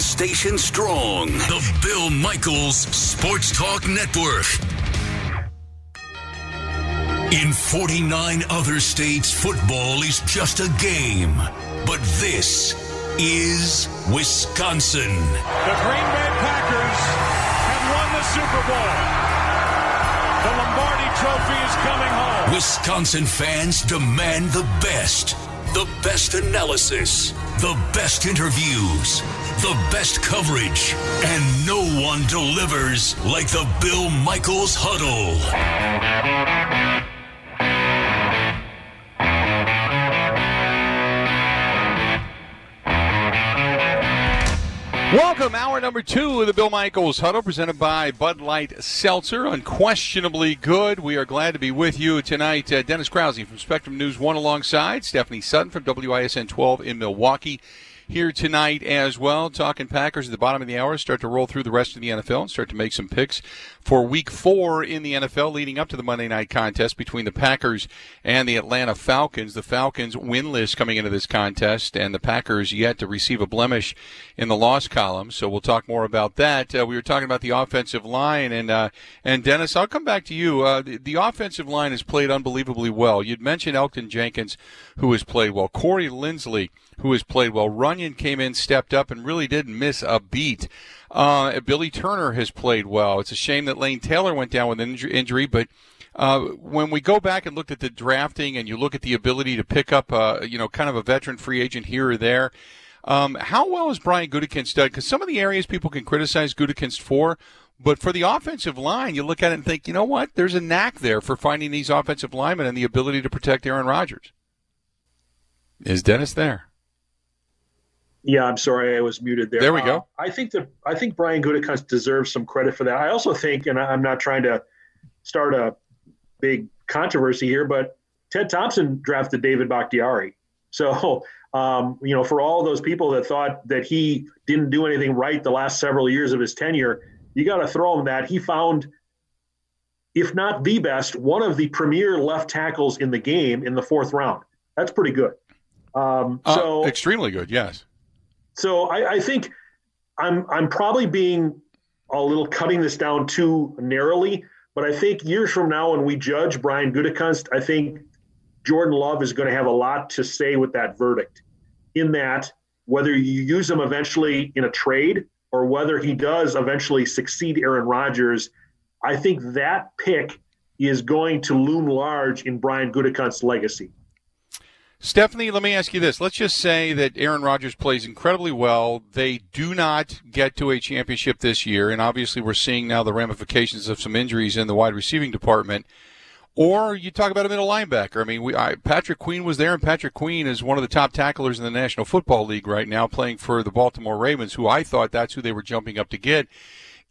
16 stations strong. The Bill Michaels Sports Talk Network. In 49 other states, football is just a game. But this is Wisconsin. The Green Bay Packers have won the Super Bowl. The Lombardi Trophy is coming home. Wisconsin fans demand the best. The best analysis, the best interviews, the best coverage, and no one delivers like the Bill Michaels Huddle. Welcome, hour number two of the Bill Michaels Huddle, presented by Bud Light Seltzer. Unquestionably good. We are glad to be with you tonight. Uh, Dennis Krause from Spectrum News 1 alongside Stephanie Sutton from WISN 12 in Milwaukee here tonight as well. Talking Packers at the bottom of the hour. Start to roll through the rest of the NFL and start to make some picks for week four in the NFL leading up to the Monday night contest between the Packers and the Atlanta Falcons. The Falcons winless coming into this contest and the Packers yet to receive a blemish in the loss column. So we'll talk more about that. Uh, we were talking about the offensive line and, uh, and Dennis, I'll come back to you. Uh, the, the offensive line has played unbelievably well. You'd mentioned Elgton Jenkins, who has played well. Corey Linsley, who has played well. Runyan came in, stepped up, and really didn't miss a beat. Uh, Billy Turner has played well. It's a shame that Lane Taylor went down with an injury, but uh, when we go back and look at the drafting and you look at the ability to pick up, uh, you know, kind of a veteran free agent here or there, um, how well has Brian Gutekunst done? Because some of the areas people can criticize Gutekunst for, but for the offensive line, you look at it and think, you know what? There's a knack there for finding these offensive linemen and the ability to protect Aaron Rodgers. Is Dennis there? Yeah, I'm sorry, I was muted there. There we go. Uh, I think that I think Brian Gutekunst deserves some credit for that. I also think, and I'm not trying to start a big controversy here, but Ted Thompson drafted David Bakhtiari. So, um, you know, for all those people that thought that he didn't do anything right the last several years of his tenure, you got to throw him that he found, if not the best, one of the premier left tackles in the game in the fourth round. That's pretty good. Um, so uh, extremely good, yes. So I, I think I'm I'm probably being a little cutting this down too narrowly, but I think years from now, when we judge Brian Gutekunst, I think Jordan Love is going to have a lot to say with that verdict. In that, whether you use him eventually in a trade or whether he does eventually succeed Aaron Rodgers, I think that pick is going to loom large in Brian Gutekunst's legacy. Stephanie, let me ask you this. Let's just say that Aaron Rodgers plays incredibly well. They do not get to a championship this year, and obviously we're seeing now the ramifications of some injuries in the wide receiving department. Or you talk about a middle linebacker. I mean, we, I, Patrick Queen was there, and Patrick Queen is one of the top tacklers in the National Football League right now, playing for the Baltimore Ravens, who I thought that's who they were jumping up to get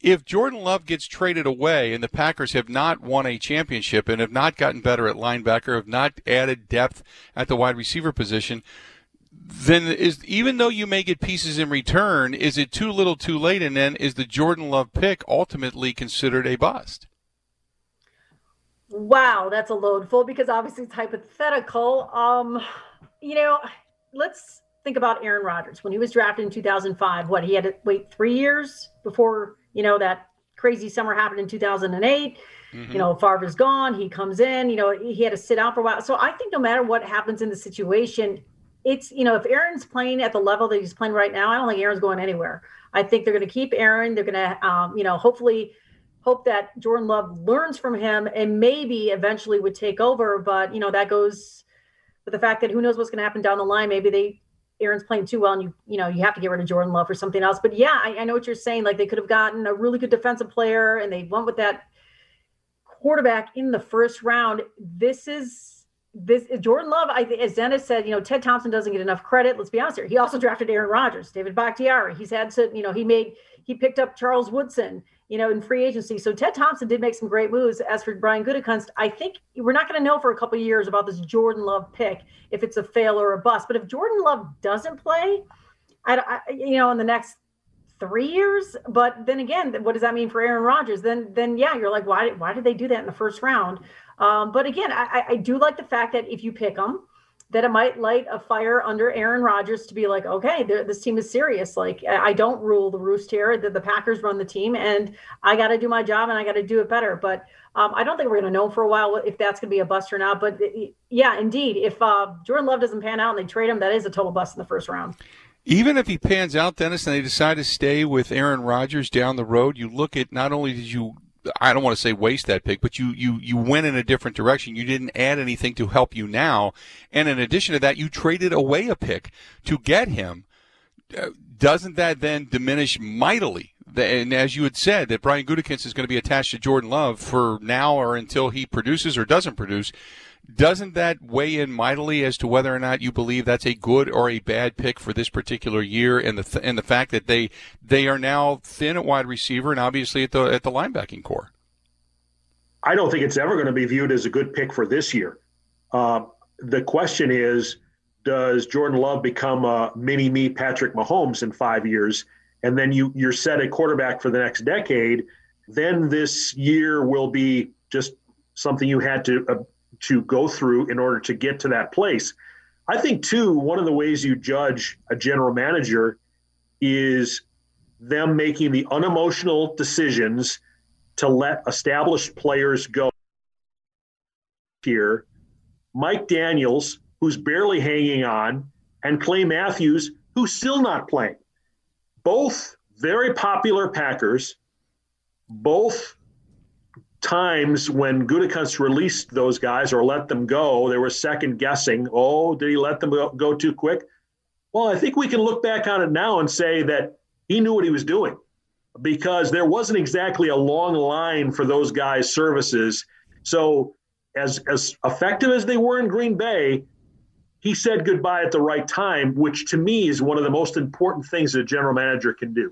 if Jordan Love gets traded away and the Packers have not won a championship and have not gotten better at linebacker, have not added depth at the wide receiver position, then is even though you may get pieces in return, is it too little too late? And then is the Jordan Love pick ultimately considered a bust? Wow, that's a load full because obviously it's hypothetical. Um, you know, let's think about Aaron Rodgers when he was drafted in 2005. What he had to wait three years before you know, that crazy summer happened in 2008. Mm-hmm. You know, Favre is gone. He comes in. You know, he had to sit out for a while. So I think no matter what happens in the situation, it's you know, if Aaron's playing at the level that he's playing right now, I don't think Aaron's going anywhere. I think they're going to keep Aaron. They're going to, um, you know, hopefully hope that Jordan Love learns from him and maybe eventually would take over. But you know, that goes with the fact that who knows what's going to happen down the line. Maybe they Aaron's playing too well and you you know you have to get rid of Jordan Love for something else. But yeah, I, I know what you're saying. Like they could have gotten a really good defensive player and they went with that quarterback in the first round. This is this Jordan Love. I as Dennis said, you know Ted Thompson doesn't get enough credit. Let's be honest here. He also drafted Aaron Rodgers, David Bakhtiari. He's had to you know he made he picked up Charles Woodson you know, in free agency. So Ted Thompson did make some great moves. As for Brian Gutekunst, I think we're not going to know for a couple years about this Jordan Love pick if it's a fail or a bust. But if Jordan Love doesn't play, I, I you know, in the next three years, but then again, what does that mean for Aaron Rodgers? Then, then yeah, you're like, why, why did they do that in the first round? Um, but again, I, I do like the fact that if you pick them, that it might light a fire under Aaron Rodgers to be like, okay, this team is serious. Like, I don't rule the roost here. The, the Packers run the team, and I got to do my job and I got to do it better. But um, I don't think we're going to know for a while if that's going to be a bust or not. But yeah, indeed, if uh, Jordan Love doesn't pan out and they trade him, that is a total bust in the first round. Even if he pans out, Dennis, and they decide to stay with Aaron Rodgers down the road, you look at not only did you I don't want to say waste that pick, but you, you, you went in a different direction. You didn't add anything to help you now. And in addition to that, you traded away a pick to get him. Uh, doesn't that then diminish mightily? And as you had said, that Brian Gutekunst is going to be attached to Jordan Love for now or until he produces or doesn't produce doesn't that weigh in mightily as to whether or not you believe that's a good or a bad pick for this particular year, and the th- and the fact that they they are now thin at wide receiver and obviously at the at the linebacking core? I don't think it's ever going to be viewed as a good pick for this year. Uh, the question is, does Jordan Love become a mini me Patrick Mahomes in five years, and then you you're set a quarterback for the next decade? Then this year will be just something you had to uh, to go through in order to get to that place. I think, too, one of the ways you judge a general manager is them making the unemotional decisions to let established players go. Here, Mike Daniels, who's barely hanging on, and Clay Matthews, who's still not playing. Both very popular Packers, both times when Gutekunst released those guys or let them go, there was second guessing. Oh, did he let them go, go too quick? Well, I think we can look back on it now and say that he knew what he was doing because there wasn't exactly a long line for those guys' services. So, as as effective as they were in Green Bay, he said goodbye at the right time, which to me is one of the most important things that a general manager can do.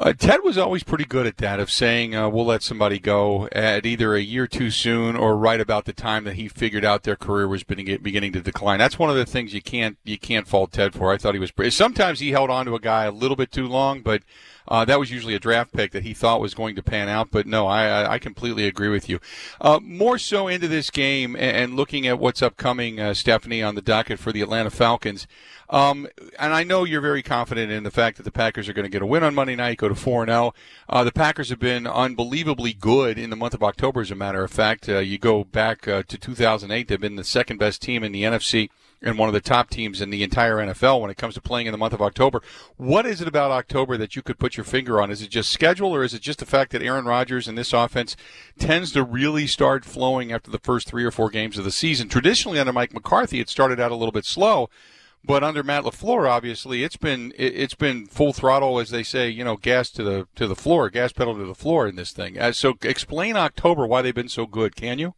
Uh, Ted was always pretty good at that, of saying uh, we'll let somebody go at either a year too soon or right about the time that he figured out their career was beginning to decline. That's one of the things you can't you can't fault Ted for. I thought he was pretty. Sometimes he held on to a guy a little bit too long, but uh, that was usually a draft pick that he thought was going to pan out. But no, I I completely agree with you. Uh, more so into this game and, looking at what's upcoming, uh, Stephanie, on the docket for the Atlanta Falcons. Um, and I know you're very confident in the fact that the Packers are going to get a win on Monday night, go to 4 0. Uh, the Packers have been unbelievably good in the month of October, as a matter of fact. Uh, you go back uh, to 2008, they've been the second best team in the NFC and one of the top teams in the entire NFL when it comes to playing in the month of October. What is it about October that you could put your finger on? Is it just schedule, or is it just the fact that Aaron Rodgers and this offense tends to really start flowing after the first three or four games of the season? Traditionally, under Mike McCarthy, it started out a little bit slow. But under Matt LaFleur, obviously, it's been it's been full throttle, as they say, you know, gas to the to the floor, gas pedal to the floor in this thing. Uh, so, explain October why they've been so good, can you?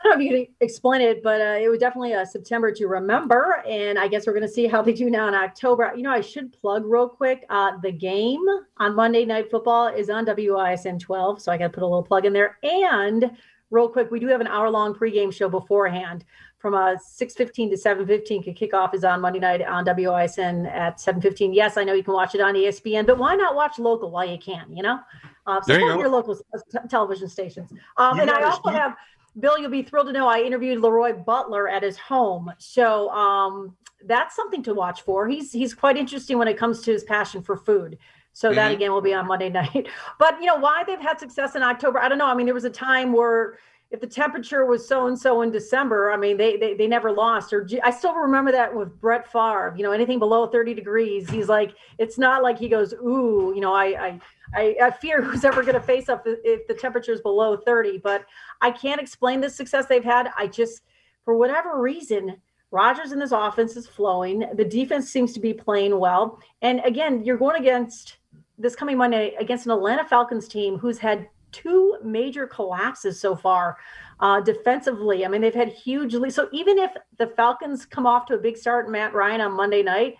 I don't know if you can explain it, but uh, it was definitely a September to remember, and I guess we're going to see how they do now in October. You know, I should plug real quick. Uh, the game on Monday Night Football is on WISN 12, so I got to put a little plug in there. And real quick, we do have an hour long pregame show beforehand from uh, 6.15 to 7.15 kickoff is on monday night on wisn at 7.15 yes i know you can watch it on espn but why not watch local while you can you know uh, support you your local uh, television stations um, and i also have bill you'll be thrilled to know i interviewed leroy butler at his home. So um, that's something to watch for. He's he's quite interesting when it comes to his passion for food. So mm-hmm. that again will be on monday night. But you know why they've had success in october i don't know. I mean there was a time where if the temperature was so and so in December, I mean, they, they they never lost. Or I still remember that with Brett Favre. You know, anything below 30 degrees, he's like, it's not like he goes, ooh, you know, I I I, I fear who's ever going to face up if the temperature is below 30. But I can't explain the success they've had. I just, for whatever reason, Rodgers in this offense is flowing. The defense seems to be playing well. And again, you're going against this coming Monday against an Atlanta Falcons team who's had two major collapses so far uh, defensively. I mean, they've had hugely. So even if the Falcons come off to a big start, Matt Ryan on Monday night,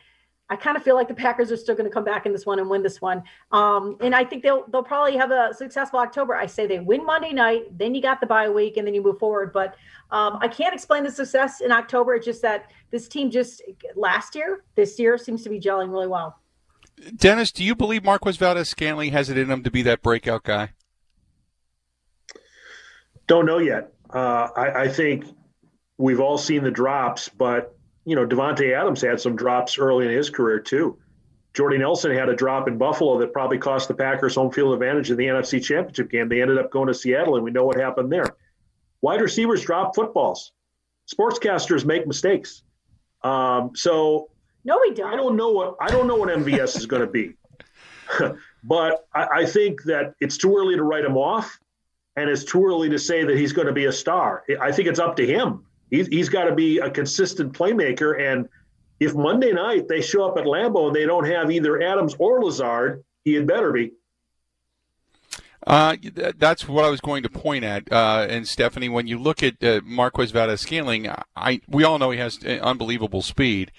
I kind of feel like the Packers are still going to come back in this one and win this one. Um, and I think they'll they'll probably have a successful October. I say they win Monday night, then you got the bye week, and then you move forward. But um, I can't explain the success in October. It's just that this team just last year, this year seems to be gelling really well. Dennis, do you believe Marquez Valdes Scantling has it in him to be that breakout guy? Don't know yet. Uh, I, I, think we've all seen the drops, but you know, Davante Adams had some drops early in his career too. Jordy Nelson had a drop in Buffalo that probably cost the Packers home field advantage in the NFC Championship game. They ended up going to Seattle, and we know what happened there. Wide receivers drop footballs. Sportscasters make mistakes. Um, so no, we don't. I don't know what I don't know what MVS is going to be, but I, I think that it's too early to write him off and it's too early to say that he's going to be a star. I think it's up to him. He's, got to be a consistent playmaker. And if Monday night they show up at Lambeau and they don't have either Adams or Lazard, he had better be. Uh, that's what I was going to point at. Uh, and Stephanie, when you look at uh, Marquez Valdes-Scantling, I we all know he has uh, unbelievable speed.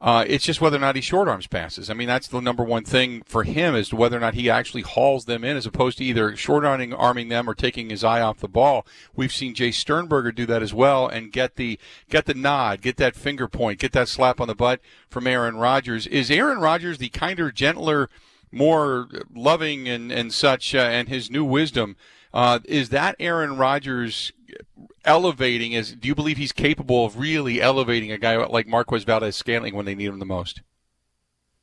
Uh, it's just whether or not he short arms passes. I mean, that's the number one thing for him is whether or not he actually hauls them in as opposed to either short arming them or taking his eye off the ball. We've seen Jace Sternberger do that as well and get the get the nod, get that finger point, get that slap on the butt from Aaron Rodgers. Is Aaron Rodgers the kinder, gentler, more loving and and such, uh, and his new wisdom? Uh, is that Aaron Rodgers elevating is do you believe he's capable of really elevating a guy like Marquez Valdes Scantling when they need him the most?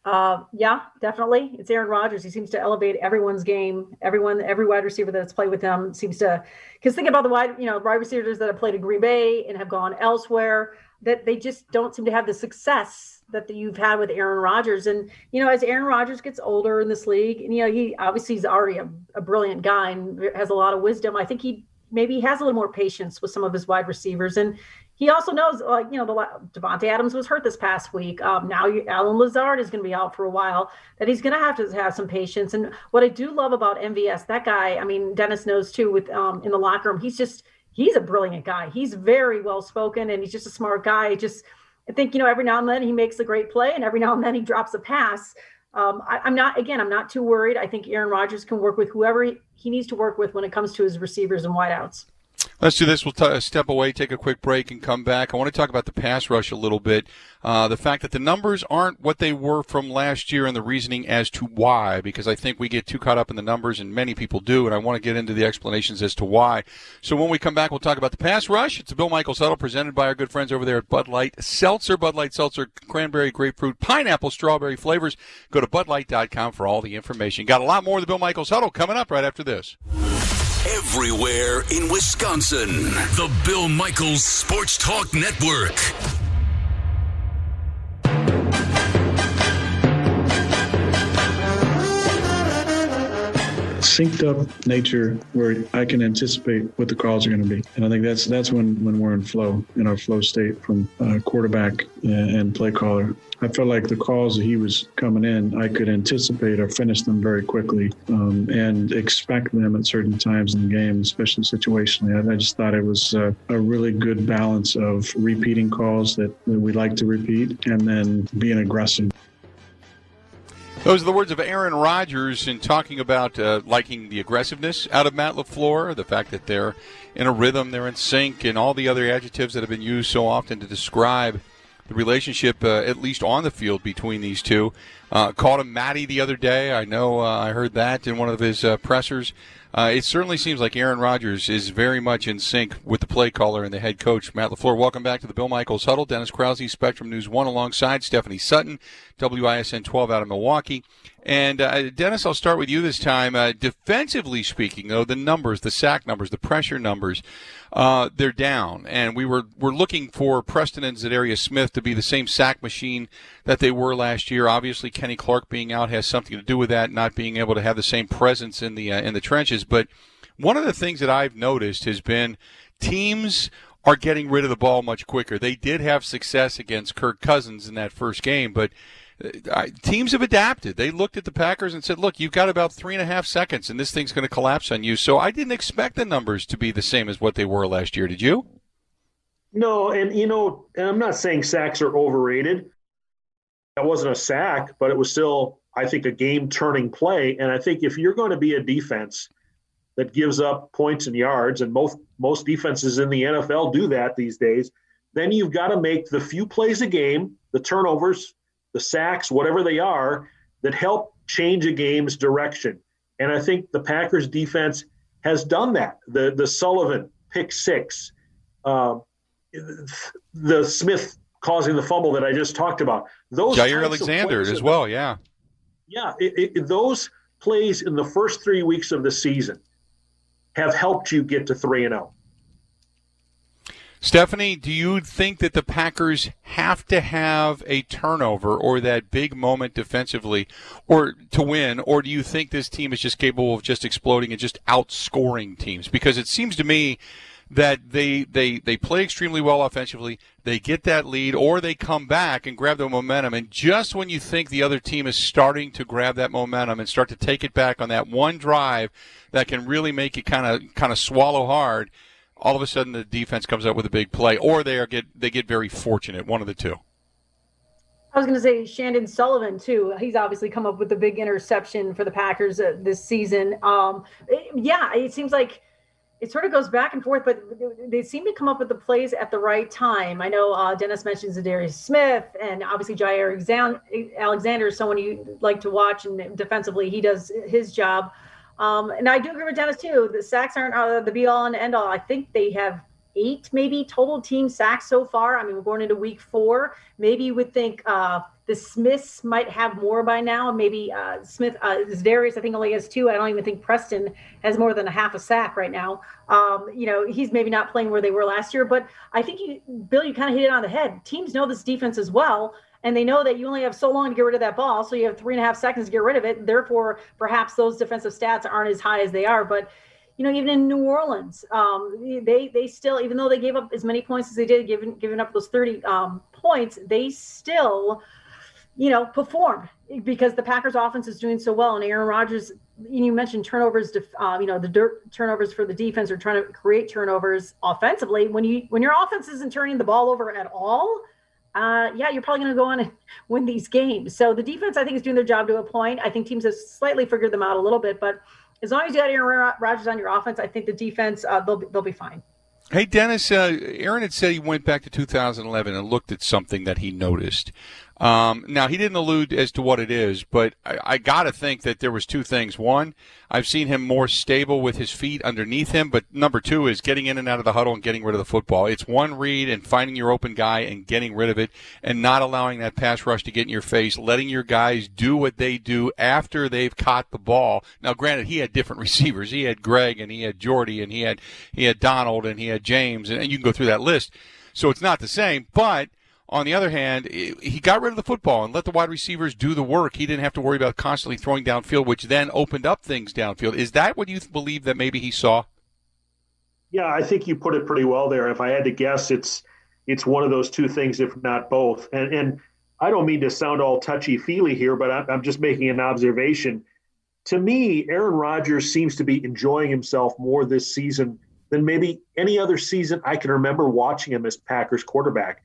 Uh, yeah, definitely. It's Aaron Rodgers. He seems to elevate everyone's game. Everyone, every wide receiver that's played with him seems to. Because think about the wide, you know, wide receivers that have played in Green Bay and have gone elsewhere. That they just don't seem to have the success that you've had with Aaron Rodgers. And you know, as Aaron Rodgers gets older in this league, and you know, he obviously he's already a, a brilliant guy and has a lot of wisdom. I think he maybe he has a little more patience with some of his wide receivers. And he also knows, like, you know, the Davante Adams was hurt this past week. Um, now you, Allen Lazard is going to be out for a while. That he's going to have to have some patience. And what I do love about MVS, that guy, I mean, Dennis knows too. With um, in the locker room, he's just he's a brilliant guy. He's very well spoken, and he's just a smart guy. Just I think you know, every now and then he makes a great play, and every now and then he drops a pass. Um, I, am not again. I'm not too worried. I think Aaron Rodgers can work with whoever he, he needs to work with when it comes to his receivers and wideouts. Let's do this. We'll t- step away, take a quick break, and come back. I want to talk about the pass rush a little bit. Uh, the fact that the numbers aren't what they were from last year, and the reasoning as to why, because I think we get too caught up in the numbers, and many people do, and I want to get into the explanations as to why. So when we come back, we'll talk about the pass rush. It's a Bill Michaels Huddle presented by our good friends over there at Bud Light Seltzer, Bud Light Seltzer, cranberry, grapefruit, pineapple, strawberry flavors. Go to budlight.com for all the information. Got a lot more of the Bill Michaels Huddle coming up right after this. Everywhere in Wisconsin. The Bill Michaels Sports Talk Network. Synced up nature where I can anticipate what the calls are going to be. And I think that's that's when, when we're in flow, in our flow state from uh, quarterback and play caller. I felt like the calls that he was coming in, I could anticipate or finish them very quickly um, and expect them at certain times in the game, especially situationally. I, I just thought it was a, a, really good balance of repeating calls that we like to repeat and then being aggressive. Those are the words of Aaron Rodgers in talking about uh, liking the aggressiveness out of Matt LaFleur, the fact that they're in a rhythm, they're in sync, and all the other adjectives that have been used so often to describe the relationship, uh, at least on the field, between these two. Uh, called him Matty the other day. I know uh, I heard that in one of his uh, pressers. Uh, it certainly seems like Aaron Rodgers is very much in sync with the play caller and the head coach, Matt LaFleur. Welcome back to the Bill Michaels Huddle. Dennis Krause, Spectrum News 1, alongside Stephanie Sutton, WISN 12 out of Milwaukee. And uh, Dennis, I'll start with you this time. Uh, defensively speaking, though, the numbers, the sack numbers, the pressure numbers, uh, they're down. And we were we're looking for Preston and Za'Darius Smith to be the same sack machine that they were last year. Obviously, Kenny Clark being out has something to do with that, not being able to have the same presence in the uh, in the trenches. But one of the things that I've noticed has been teams are getting rid of the ball much quicker. They did have success against Kirk Cousins in that first game, but Uh, teams have adapted. They looked at the Packers and said, "Look, you've got about three and a half seconds, and this thing's going to collapse on you." So I didn't expect the numbers to be the same as what they were last year. Did you? No, and you know, and I'm not saying sacks are overrated. That wasn't a sack, but it was still, I think, a game-turning play. And I think if you're going to be a defense that gives up points and yards, and most most defenses in the NFL do that these days, then you've got to make the few plays a game, the turnovers, the sacks, whatever they are, that help change a game's direction. And I think the Packers defense has done that. The the Sullivan pick six, uh, the Smith causing the fumble that I just talked about. Those Jaire Alexander as well, yeah. Yeah, it, it, those plays in the first three weeks of the season have helped you get to three and zero. Stephanie, do you think that the Packers have to have a turnover or that big moment defensively or to win or do you think this team is just capable of just exploding and just outscoring teams? Because it seems to me that they they they play extremely well offensively, they get that lead or they come back and grab the momentum and just when you think the other team is starting to grab that momentum and start to take it back on that one drive that can really make it kind of kind of swallow hard, all of a sudden the defense comes up with a big play, or they are get they get very fortunate. One of the two. I was going to say Chandon Sullivan too. He's obviously come up with the big interception for the Packers uh, this season. Um, it, yeah, it seems like it sort of goes back and forth, but they seem to come up with the plays at the right time. I know uh, Dennis mentions Darius Smith, and obviously Jaire Alexander is someone you like to watch, and defensively he does his job. Um, and I do agree with Dennis too. The sacks aren't uh, the be all and end all. I think they have eight maybe total team sacks so far. I mean, we're going into week four. Maybe you would think uh, the Smiths might have more by now. Maybe uh, Smith, uh, Darius, I think only has two. I don't even think Preston has more than a half a sack right now. Um, you know, he's maybe not playing where they were last year, but I think you, Bill, you kind of hit it on the head. Teams know this defense as well and they know that you only have so long to get rid of that ball. So you have three and a half seconds to get rid of it. Therefore, perhaps those defensive stats aren't as high as they are. But you know, even in New Orleans, um, they they still, even though they gave up as many points as they did, giving giving up those thirty um, points, they still, you know, performed because the Packers' offense is doing so well. And Aaron Rodgers, you mentioned turnovers, um, you know, the dirt turnovers for the defense are trying to create turnovers offensively. When you when your offense isn't turning the ball over at all, uh, yeah, you're probably going to go on and win these games. So the defense, I think, is doing their job to a point. I think teams have slightly figured them out a little bit, but as long as you got Aaron Rodgers on your offense, I think the defense uh, they'll they'll be fine. Hey, Dennis, uh, Aaron had said he went back to 2011 and looked at something that he noticed. Um, now he didn't allude as to what it is, but I, I got to think that there was two things. One, I've seen him more stable with his feet underneath him, but number two is getting in and out of the huddle and getting rid of the football. It's one read and finding your open guy and getting rid of it, and not allowing that pass rush to get in your face. Letting your guys do what they do after they've caught the ball. Now, granted, he had different receivers. He had Greg and he had Jordy and he had he had Donald and he had James, and, and you can go through that list. So it's not the same, but on the other hand, he got rid of the football and let the wide receivers do the work. He didn't have to worry about constantly throwing downfield, which then opened up things downfield. Is that what you believe that maybe he saw? Yeah, I think you put it pretty well there. If I had to guess, it's it's one of those two things, if not both. And and I don't mean to sound all touchy feely here, but I'm just making an observation. To me, Aaron Rodgers seems to be enjoying himself more this season than maybe any other season I can remember watching him as Packers quarterback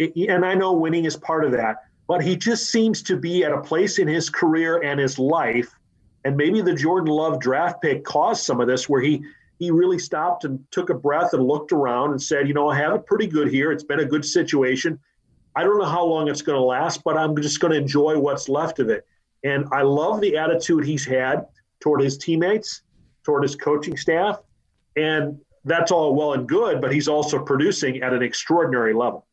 and I know winning is part of that, but he just seems to be at a place in his career and his life, and maybe the Jordan Love draft pick caused some of this, where he he really stopped and took a breath and looked around and said, you know, I have it pretty good here. It's been a good situation. I don't know how long it's going to last, but I'm just going to enjoy what's left of it. And I love the attitude he's had toward his teammates, toward his coaching staff, and that's all well and good. But he's also producing at an extraordinary level.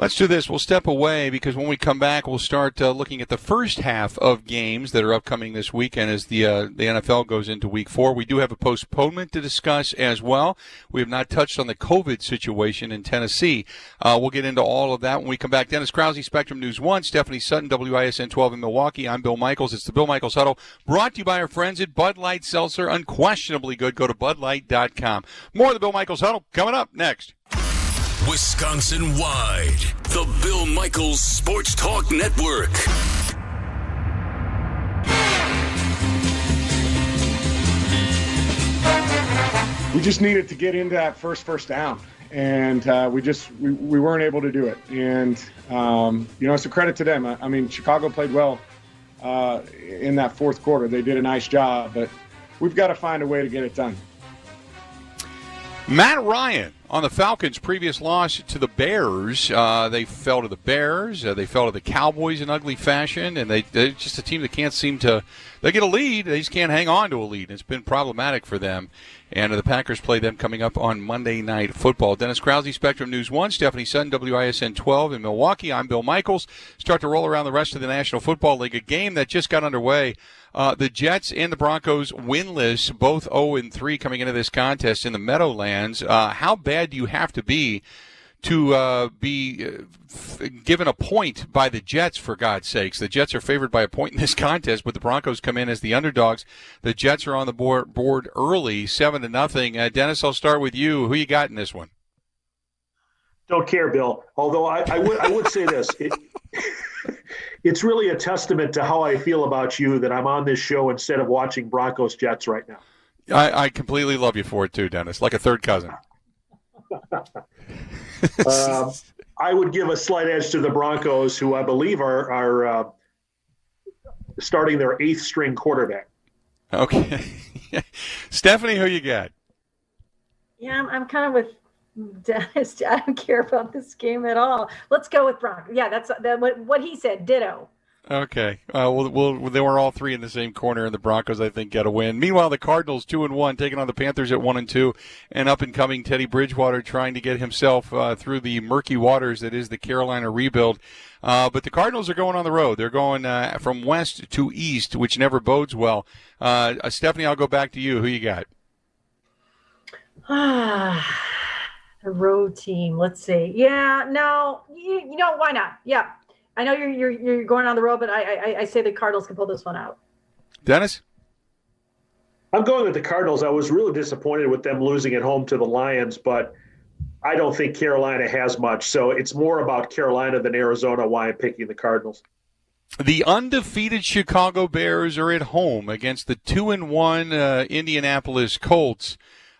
Let's do this. We'll step away because when we come back, we'll start uh, looking at the first half of games that are upcoming this weekend as the uh, the NFL goes into Week Four. We do have a postponement to discuss as well. We have not touched on the COVID situation in Tennessee. Uh, we'll get into all of that when we come back. Dennis Krause, Spectrum News One, Stephanie Sutton, WISN 12 in Milwaukee. I'm Bill Michaels. It's the Bill Michaels Huddle, brought to you by our friends at Bud Light Seltzer. Unquestionably good. Go to BudLight.com. More of the Bill Michaels Huddle coming up next. Wisconsin wide, the Bill Michaels Sports Talk Network. We just needed to get into that first first down, and uh, we just we, we weren't able to do it. And um, you know, it's a credit to them. I, I mean, Chicago played well uh, in that fourth quarter. They did a nice job, but we've got to find a way to get it done. Matt Ryan on the Falcons' previous loss to the Bears. Uh, they fell to the Bears. Uh, they fell to the Cowboys in ugly fashion, and they, they're just a team that can't seem to. They get a lead, they just can't hang on to a lead. It's been problematic for them. And the Packers play them coming up on Monday Night Football. Dennis Krause, Spectrum News 1, Stephanie Sutton, WISN 12 in Milwaukee. I'm Bill Michaels. Start to roll around the rest of the National Football League, a game that just got underway uh, the Jets and the Broncos winless, both 0 and 3 coming into this contest in the Meadowlands. Uh, how bad do you have to be to uh, be uh, given a point by the Jets, for God's sakes? The Jets are favored by a point in this contest, but the Broncos come in as the underdogs. The Jets are on the board, board early, 7 to nothing. Uh, Dennis, I'll start with you. Who you got in this one? Don't care, Bill. Although I, I would, I would say this. It, it's really a testament to how I feel about you that I'm on this show instead of watching Broncos Jets right now. I, I completely love you for it too, Dennis, like a third cousin. uh, I would give a slight edge to the Broncos, who I believe are are uh, starting their eighth string quarterback. Okay, Stephanie, who you got? Yeah, I'm, I'm kind of with Dennis, I don't care about this game at all. Let's go with Brock. Yeah, that's that, what, what he said. Ditto. Okay. Uh, well, well, they were all three in the same corner, and the Broncos, I think, got a win. Meanwhile, the Cardinals two and one, taking on the Panthers at one and two, and up and coming Teddy Bridgewater trying to get himself uh, through the murky waters that is the Carolina rebuild. Uh, but the Cardinals are going on the road. They're going uh, from west to east, which never bodes well. Uh, Stephanie, I'll go back to you. Who you got? The road team. Let's see. Yeah, no, you, you know why not? Yeah, I know you're you're you're going on the road, but I, I I say the Cardinals can pull this one out. Dennis, I'm going with the Cardinals. I was really disappointed with them losing at home to the Lions, but I don't think Carolina has much. So it's more about Carolina than Arizona. Why I'm picking the Cardinals. The undefeated Chicago Bears are at home against the two and one uh, Indianapolis Colts.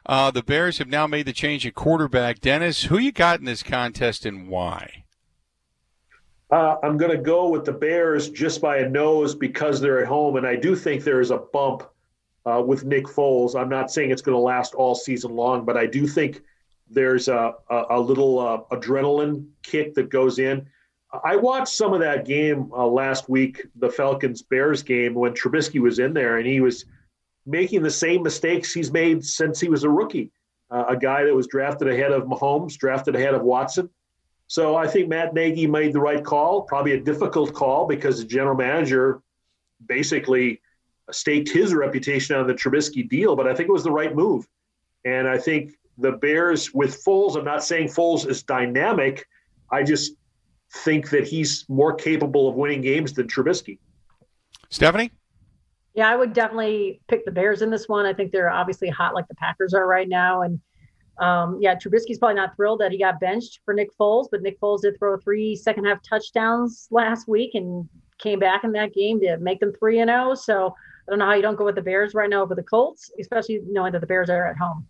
Uh, the Bears have now made the change at quarterback. Dennis, who you got in this contest and why? Uh, I'm going to go with the Bears just by a nose because they're at home, and I do think there is a bump uh, with Nick Foles. I'm not saying it's going to last all season long, but I do think there's a, a, a little uh, adrenaline kick that goes in. I watched some of that game uh, last week, the Falcons Bears game, when Trubisky was in there, and he was making the same mistakes he's made since he was a rookie. Uh, a guy that was drafted ahead of Mahomes, drafted ahead of Watson. So I think Matt Nagy made the right call, probably a difficult call because the general manager basically staked his reputation on the Trubisky deal, but I think it was the right move. And I think the Bears with Foles, I'm not saying Foles is dynamic. I just think that he's more capable of winning games than Trubisky. Stephanie? Yeah, I would definitely pick the Bears in this one. I think they're obviously hot like the Packers are right now. And um, yeah, Trubisky's probably not thrilled that he got benched for Nick Foles, but Nick Foles did throw three second half touchdowns last week and came back in that game to make them 3 and 0. So I don't know how you don't go with the Bears right now over the Colts, especially knowing that the Bears are at home.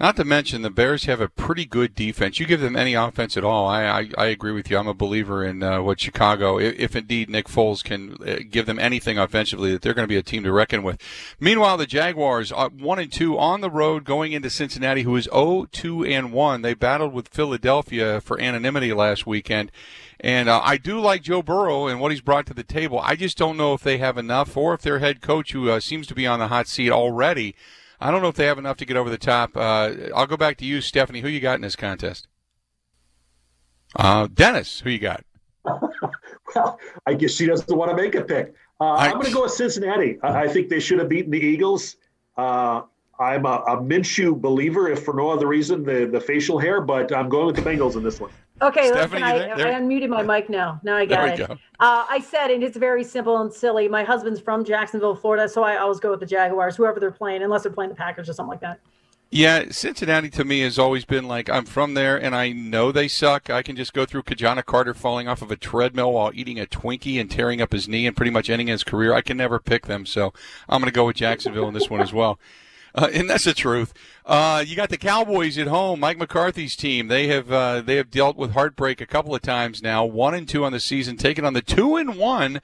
Not to mention the Bears have a pretty good defense. You give them any offense at all, I I, I agree with you. I'm a believer in uh, what Chicago, if, if, indeed Nick Foles can uh, give them anything offensively, that they're going to be a team to reckon with. Meanwhile, the Jaguars are one and two on the road going into Cincinnati, who is 0-2 and one. They battled with Philadelphia for anonymity last weekend. And uh, I do like Joe Burrow and what he's brought to the table. I just don't know if they have enough, or if their head coach, who uh, seems to be on the hot seat already, I don't know if they have enough to get over the top. Uh, I'll go back to you, Stephanie. Who you got in this contest? Uh, Dennis, who you got? well, I guess she doesn't want to make a pick. Uh, I, am going to go with Cincinnati. I, I, think they should have beaten the Eagles. Uh, I'm a, a Minshew believer, if for no other reason, the, the facial hair, but I'm going with the Bengals in this one. Okay, Stephanie, listen, I, I, unmuted my mic now. Now I got it. Go. Uh, I said, and it's very simple and silly. My husband's from Jacksonville, Florida, so I always go with the Jaguars, whoever they're playing, unless they're playing the Packers or something like that. Yeah, Cincinnati to me has always been like I'm from there and I know they suck. I can just go through Ki-Jana Carter falling off of a treadmill while eating a Twinkie and tearing up his knee and pretty much ending his career. I can never pick them, so I'm going to go with Jacksonville in this one as well. Uh, and that's the truth. Uh, you got the Cowboys at home. Mike McCarthy's team. They have uh, they have dealt with heartbreak a couple of times now. One and two on the season, taking on the two and one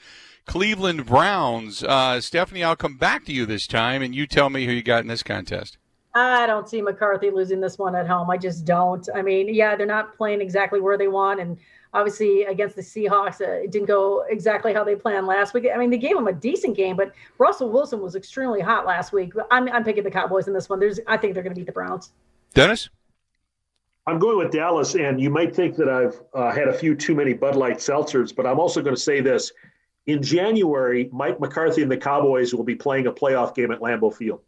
Cleveland Browns. Uh, Stephanie, I'll come back to you this time, and you tell me who you got in this contest. I don't see McCarthy losing this one at home. I just don't. I mean, yeah, they're not playing exactly where they want, and obviously against the Seahawks, uh, it didn't go exactly how they planned last week. I mean, they gave them a decent game, but Russell Wilson was extremely hot last week. I'm, I'm picking the Cowboys in this one. There's, I think they're going to beat the Browns. Dennis? I'm going with Dallas, and you might think that I've uh, had a few too many Bud Light seltzers, but I'm also going to say this. In January, Mike McCarthy and the Cowboys will be playing a playoff game at Lambeau Field.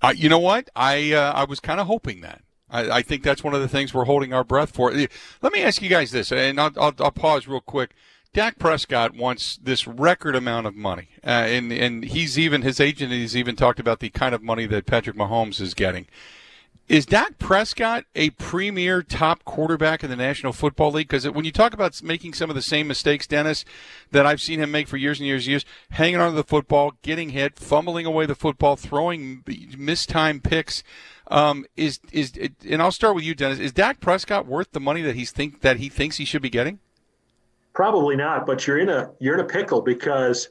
Uh, you know what? I uh, I was kind of hoping that. I, I, think that's one of the things we're holding our breath for. Let me ask you guys this, and I'll, I'll, I'll pause real quick. Dak Prescott wants this record amount of money, uh, and and he's even his agent has even talked about the kind of money that Patrick Mahomes is getting. Is Dak Prescott a premier top quarterback in the National Football League? Because when you talk about making some of the same mistakes, Dennis, that I've seen him make for years and years and years, hanging on to the football, getting hit, fumbling away the football, throwing mistimed picks. Um, is is and I'll start with you, Dennis. Is Dak Prescott worth the money that he's think that he thinks he should be getting? Probably not, but you're in a you're in a pickle because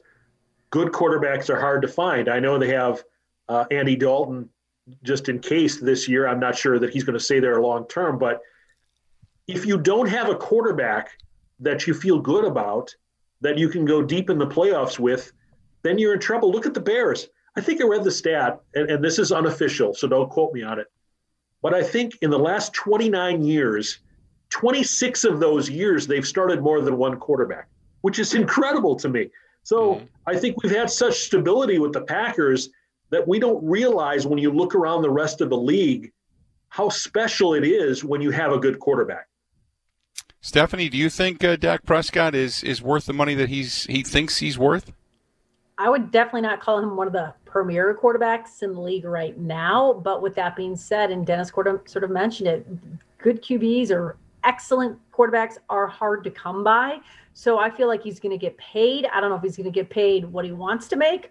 good quarterbacks are hard to find. I know they have uh, Andy Dalton just in case this year. I'm not sure that he's going to stay there long term, but if you don't have a quarterback that you feel good about, that you can go deep in the playoffs with, then you're in trouble. Look at the Bears. I think I read the stat, and, and this is unofficial, so don't quote me on it. But I think in the last 29 years, 26 of those years, they've started more than one quarterback, which is incredible to me. So mm-hmm. I think we've had such stability with the Packers that we don't realize when you look around the rest of the league how special it is when you have a good quarterback. Stephanie, do you think uh, Dak Prescott is is worth the money that he's he thinks he's worth? I would definitely not call him one of the premier quarterbacks in the league right now. But with that being said, and Dennis sort of mentioned it, good QBs or excellent quarterbacks are hard to come by. So I feel like he's going to get paid. I don't know if he's going to get paid what he wants to make.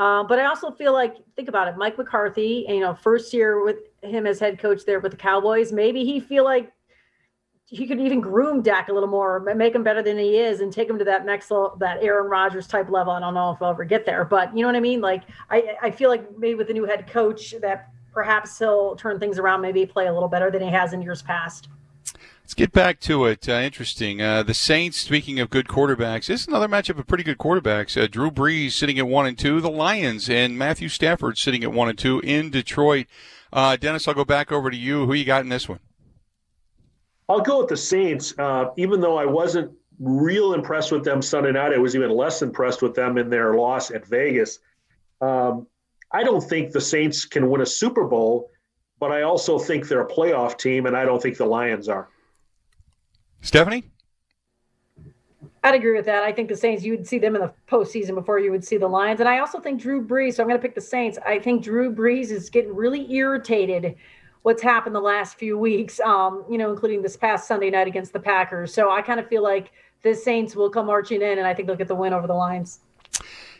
Uh, but I also feel like, think about it, Mike McCarthy, you know, first year with him as head coach there with the Cowboys, maybe he feel like he could even groom Dak a little more, make him better than he is, and take him to that next level, that Aaron Rodgers type level. I don't know if I'll ever get there, but you know what I mean. Like I, I feel like maybe with the new head coach that perhaps he'll turn things around, maybe play a little better than he has in years past. Let's get back to it. Uh, interesting. Uh, the Saints, speaking of good quarterbacks, this is another matchup of pretty good quarterbacks. Uh, Drew Brees sitting at one and two. The Lions and Matthew Stafford sitting at one and two in Detroit. Uh, Dennis, I'll go back over to you. Who you got in this one? I'll go with the Saints. Uh, even though I wasn't real impressed with them Sunday night, I was even less impressed with them in their loss at Vegas. Um, I don't think the Saints can win a Super Bowl, but I also think they're a playoff team, and I don't think the Lions are. Stephanie? I'd agree with that. I think the Saints, you would see them in the postseason before you would see the Lions. And I also think Drew Brees, so I'm going to pick the Saints. I think Drew Brees is getting really irritated what's happened the last few weeks, um, you know, including this past Sunday night against the Packers. So I kind of feel like the Saints will come marching in, and I think they'll get the win over the Lions.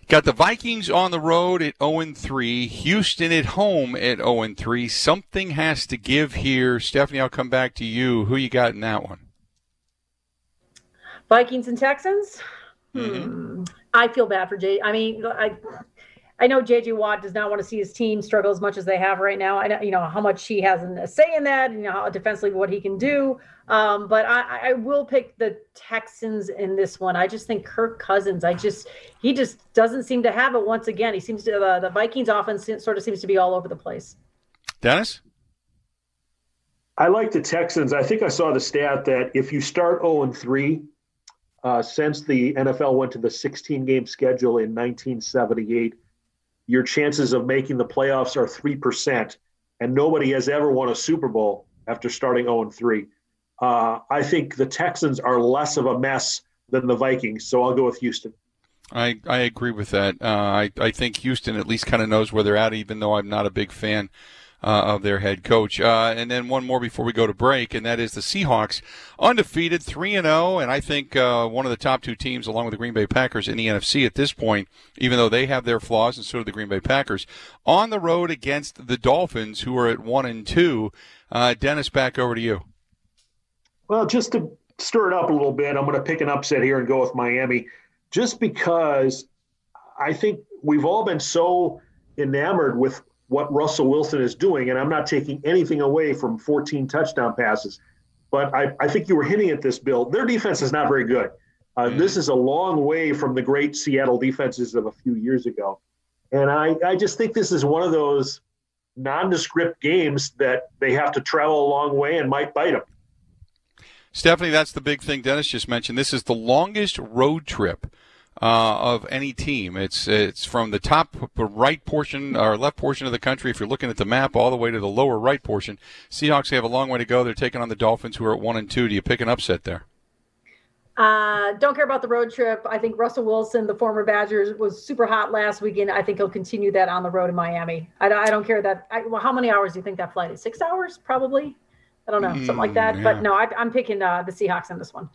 Got the Vikings on the road at 0 3, Houston at home at 0 3. Something has to give here. Stephanie, I'll come back to you. Who you got in that one? Vikings and Texans. Mm-hmm. Hmm. I feel bad for Jay. I mean, I I know JJ Watt does not want to see his team struggle as much as they have right now. I know you know how much he has a say in that, and you know how defensively what he can do. Um, but I, I will pick the Texans in this one. I just think Kirk Cousins. I just he just doesn't seem to have it once again. He seems to uh, the Vikings offense sort of seems to be all over the place. Dennis. I like the Texans. I think I saw the stat that if you start 0 and 3 uh, since the NFL went to the 16 game schedule in 1978, your chances of making the playoffs are 3%. And nobody has ever won a Super Bowl after starting 0 3. Uh, I think the Texans are less of a mess than the Vikings, so I'll go with Houston. I, I agree with that. Uh, I, I think Houston at least kind of knows where they're at, even though I'm not a big fan uh, of their head coach. Uh, and then one more before we go to break, and that is the Seahawks, undefeated, three and zero, oh, and I think uh, one of the top two teams, along with the Green Bay Packers, in the NFC at this point. Even though they have their flaws, and so do the Green Bay Packers, on the road against the Dolphins, who are at one and two. Uh, Dennis, back over to you. Well, just to stir it up a little bit, I'm going to pick an upset here and go with Miami, just because I think we've all been so enamored with what Russell Wilson is doing. And I'm not taking anything away from 14 touchdown passes. But I, I think you were hinting at this, Bill. Their defense is not very good. Uh, mm. This is a long way from the great Seattle defenses of a few years ago. And I, I just think this is one of those nondescript games that they have to travel a long way and might bite them. Stephanie, that's the big thing Dennis just mentioned. This is the longest road trip uh, of any team. It's it's from the top right portion or left portion of the country. If you're looking at the map, all the way to the lower right portion. Seahawks have a long way to go. They're taking on the Dolphins, who are at one and two. Do you pick an upset there? Uh, don't care about the road trip. I think Russell Wilson, the former Badgers, was super hot last weekend. I think he'll continue that on the road in Miami. I, I don't care that. I, well, how many hours do you think that flight is? Six hours, probably. I don't know, something like that. Mm, yeah. But no, I, am picking uh, the Seahawks in this one.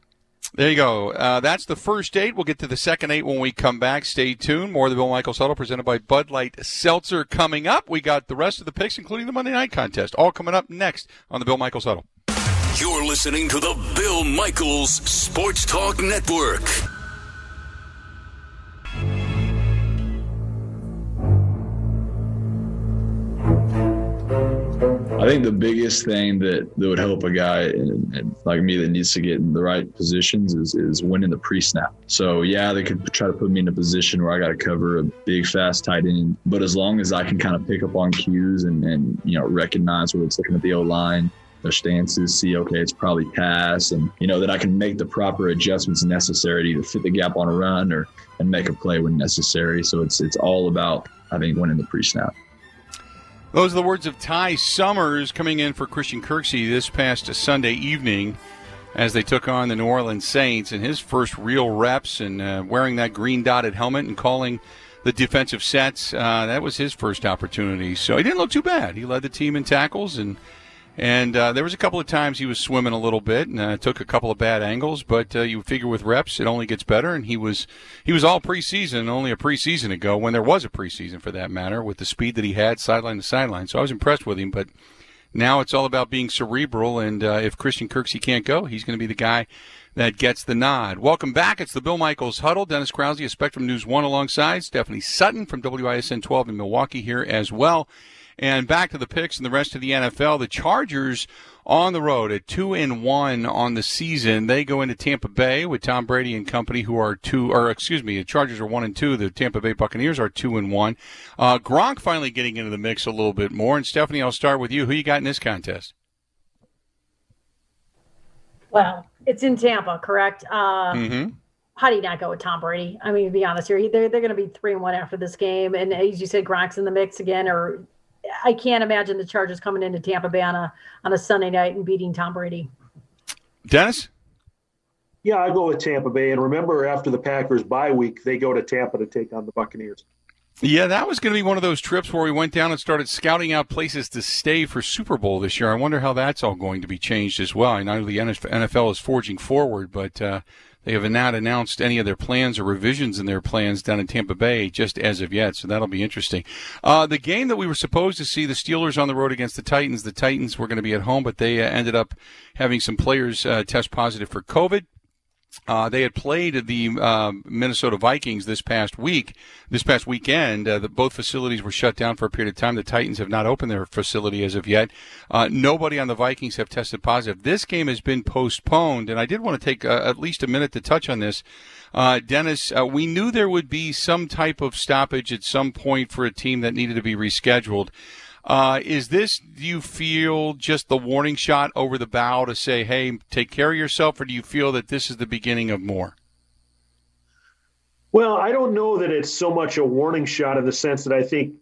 There you go. Uh, that's the first eight. We'll get to the second eight when we come back. Stay tuned. More of the Bill Michaels Huddle presented by Bud Light Seltzer coming up. We got the rest of the picks, including the Monday night contest, all coming up next on the Bill Michaels Huddle. You're listening to the Bill Michaels Sports Talk Network. I think the biggest thing that, that would help a guy like me that needs to get in the right positions is, is winning the pre snap. So, yeah, they could try to put me in a position where I got to cover a big, fast tight end. But as long as I can kind of pick up on cues and, and you know, recognize whether it's looking at the O line, their stances, see, okay, it's probably pass, and, you know, that I can make the proper adjustments necessary to fit the gap on a run or and make a play when necessary. So, it's, it's all about, I think, winning the pre snap. Those are the words of Ty Summers coming in for Christian Kirksey this past Sunday evening as they took on the New Orleans Saints in his first real reps and uh, wearing that green dotted helmet and calling the defensive sets. Uh, that was his first opportunity. So he didn't look too bad. He led the team in tackles and and uh, there was a couple of times he was swimming a little bit and uh, took a couple of bad angles, but uh, you figure with reps it only gets better. And he was he was all preseason, only a preseason ago when there was a preseason for that matter, with the speed that he had sideline to sideline. So I was impressed with him, but Now it's all about being cerebral, and uh, if Christian Kirksey can't go, he's going to be the guy that gets the nod. Welcome back. It's the Bill Michaels Huddle. Dennis Krause of Spectrum News 1 alongside Stephanie Sutton from WISN 12 in Milwaukee here as well. And back to the picks and the rest of the NFL. The Chargers on the road at two and one on the season. They go into Tampa Bay with Tom Brady and company, who are two, or excuse me, the Chargers are one and two. The Tampa Bay Buccaneers are two and one. Uh, Gronk finally getting into the mix a little bit more. And Stephanie, I'll start with you. Who you got in this contest? Well, it's in Tampa, correct? Uh, mm-hmm. How do you not go with Tom Brady? I mean, to be honest here, they're they're going to be three and one after this game, and as you said, Gronk's in the mix again, or I can't imagine the Chargers coming into Tampa Bay on a on a Sunday night and beating Tom Brady. Dennis. Yeah, I go with Tampa Bay. And remember, after the Packers bye week, they go to Tampa to take on the Buccaneers. Yeah, that was going to be one of those trips where we went down and started scouting out places to stay for Super Bowl this year. I wonder how that's all going to be changed as well. I know the NFL is forging forward, but uh, they have not announced any of their plans or revisions in their plans down in Tampa Bay just as of yet, so that'll be interesting. Uh, the game that we were supposed to see, the Steelers on the road against the Titans, the Titans were going to be at home, but they uh, ended up having some players uh, test positive for COVID. Uh, they had played the uh, Minnesota Vikings this past week, this past weekend. Uh, the, both facilities were shut down for a period of time. The Titans have not opened their facility as of yet. Uh, nobody on the Vikings have tested positive. This game has been postponed, and I did want to take uh, at least a minute to touch on this. Uh, Dennis, we knew there would be some type of stoppage at some point for a team that needed to be rescheduled. Uh, is this, do you feel, just the warning shot over the bow to say, hey, take care of yourself, or do you feel that this is the beginning of more? Well, I don't know that it's so much a warning shot in the sense that I think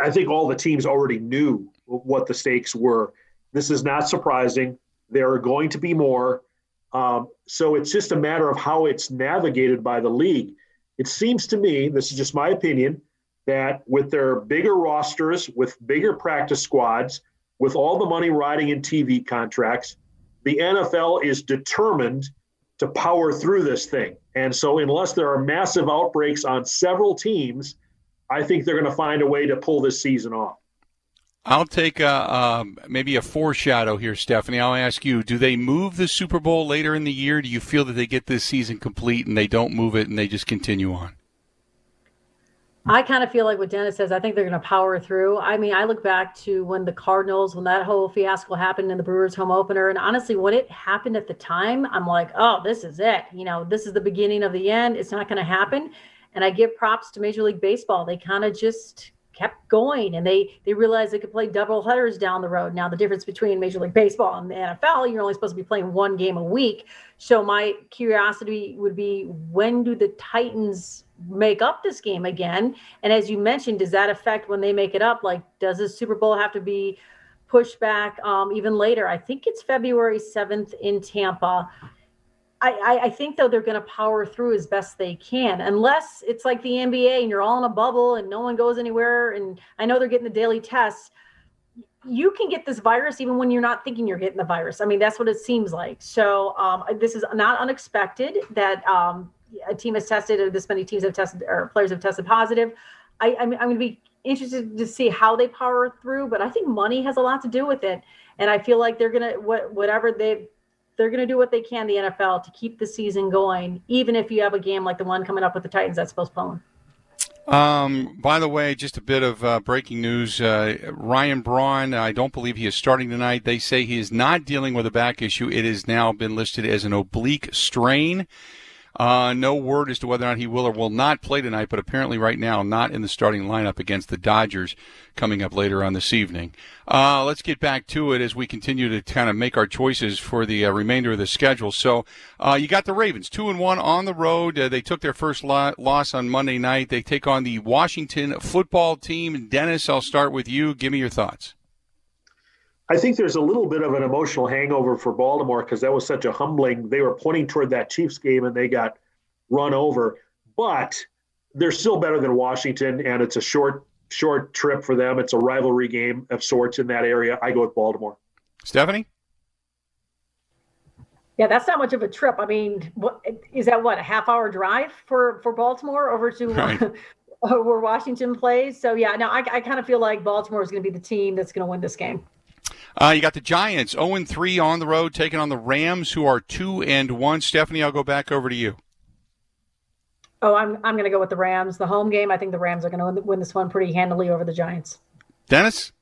I think all the teams already knew what the stakes were. This is not surprising. There are going to be more. Um, so it's just a matter of how it's navigated by the league. It seems to me, this is just my opinion, that with their bigger rosters, with bigger practice squads, with all the money riding in TV contracts, the NFL is determined to power through this thing. And so, unless there are massive outbreaks on several teams, I think they're going to find a way to pull this season off. I'll take a, um, maybe a foreshadow here, Stephanie. I'll ask you: Do they move the Super Bowl later in the year? Do you feel that they get this season complete and they don't move it and they just continue on? I kind of feel like what Dennis says, I think they're going to power through. I mean, I look back to when the Cardinals, when that whole fiasco happened in the Brewers home opener. And honestly, when it happened at the time, I'm like, oh, this is it. You know, this is the beginning of the end. It's not going to happen. And I give props to Major League Baseball. They kind of just kept going and they they realized they could play double headers down the road. Now the difference between Major League Baseball and the NFL, you're only supposed to be playing one game a week. So my curiosity would be when do the Titans make up this game again? And as you mentioned, does that affect when they make it up? Like, does the Super Bowl have to be pushed back um, even later? I think it's February 7th in Tampa. I, I, think though they're going to power through as best they can, unless it's like the NBA and you're all in a bubble and no one goes anywhere. And I know they're getting the daily tests. You can get this virus even when you're not thinking you're getting the virus. I mean, that's what it seems like. So um, this is not unexpected that um, a team has tested, or this many teams have tested, or players have tested positive. I, I'm, I'm going to be interested to see how they power through, but I think money has a lot to do with it. And I feel like they're going to, whatever they they're going to do what they can, the NFL, to keep the season going, even if you have a game like the one coming up with the Titans that's postponed. Um, by the way, just a bit of uh, breaking news. Uh, Ryan Braun, I don't believe he is starting tonight. They say he is not dealing with a back issue. It has now been listed as an oblique strain. Uh, no word as to whether or not he will or will not play tonight, but apparently right now not in the starting lineup against the Dodgers coming up later on this evening. Uh, let's get back to it as we continue to kind of make our choices for the uh, remainder of the schedule. So uh, you got the Ravens two and one on the road. Uh, they took their first lo- loss on Monday night. They take on the Washington football team. Dennis, I'll start with you. Give me your thoughts. I think there's a little bit of an emotional hangover for Baltimore because that was such a humbling. They were pointing toward that Chiefs game and they got run over, but they're still better than Washington, and it's a short short trip for them. It's a rivalry game of sorts in that area. I go with Baltimore. Stephanie. Yeah, that's not much of a trip. I mean, what, is that what a half hour drive for for Baltimore over to right. where Washington plays? So yeah, no, I, I kind of feel like Baltimore is going to be the team that's going to win this game. Uh, you got the Giants 0 3 on the road, taking on the Rams, who are 2 and 1. Stephanie, I'll go back over to you. Oh, I'm I'm going to go with the Rams. The home game, I think the Rams are going to win this one pretty handily over the Giants. Dennis?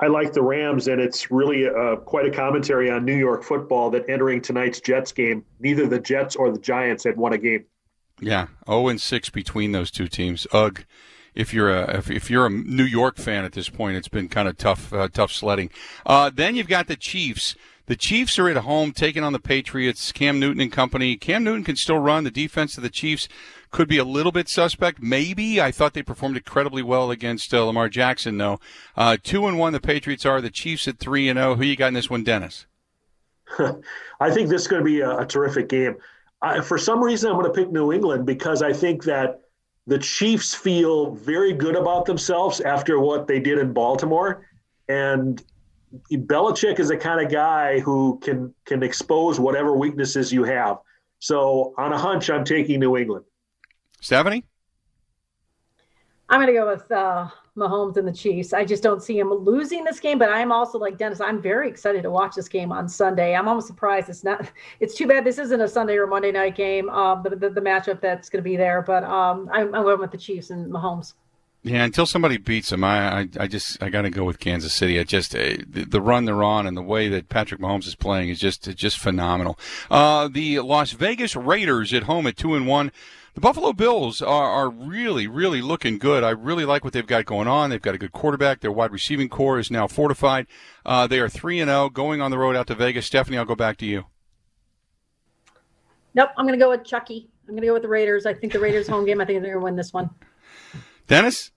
I like the Rams, and it's really uh, quite a commentary on New York football that entering tonight's Jets game, neither the Jets or the Giants had won a game. Yeah, 0 and 6 between those two teams. Ugh. If you're a if, if you're a New York fan at this point, it's been kind of tough uh, tough sledding. Uh, then you've got the Chiefs. The Chiefs are at home taking on the Patriots. Cam Newton and company. Cam Newton can still run. The defense of the Chiefs could be a little bit suspect. Maybe I thought they performed incredibly well against uh, Lamar Jackson, though. Uh, two and one, the Patriots are. The Chiefs at three and zero. Who you got in this one, Dennis? I think this is going to be a, a terrific game. I, for some reason, I'm going to pick New England because I think that the Chiefs feel very good about themselves after what they did in Baltimore, and Belichick is the kind of guy who can can expose whatever weaknesses you have. So on a hunch, I'm taking New England. Stephanie? I'm going to go with uh, Mahomes and the Chiefs. I just don't see him losing this game, but I'm also like Dennis. I'm very excited to watch this game on Sunday. I'm almost surprised it's not. It's too bad this isn't a Sunday or Monday night game. Um, the, the, the matchup that's going to be there, but um, I'm, I'm going with the Chiefs and Mahomes. Yeah, until somebody beats them, I, I, I just I got to go with Kansas City. I just uh, the, the, run they're on and the way that Patrick Mahomes is playing is just just phenomenal. Uh, the Las Vegas Raiders at home at two and one the Buffalo Bills are, are really, really looking good. I really like what they've got going on. They've got a good quarterback. Their wide receiving core is now fortified. Uh, they are 3 and 0 going on the road out to Vegas. Stephanie, I'll go back to you. Nope, I'm going to go with Chucky. I'm going to go with the Raiders. I think the Raiders home game, I think they're going to win this one. Dennis?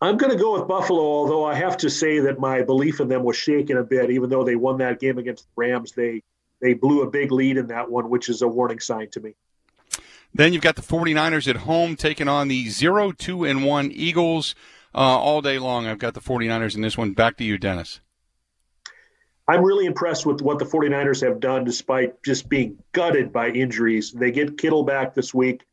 I'm going to go with Buffalo, although I have to say that my belief in them was shaken a bit. Even though they won that game against the Rams, they they blew a big lead in that one, which is a warning sign to me. Then you've got the 49ers at home taking on the 0 2 and 1 Eagles uh, all day long. I've got the 49ers in this one. Back to you, Dennis. I'm really impressed with what the 49ers have done despite just being gutted by injuries. They get Kittle back this week.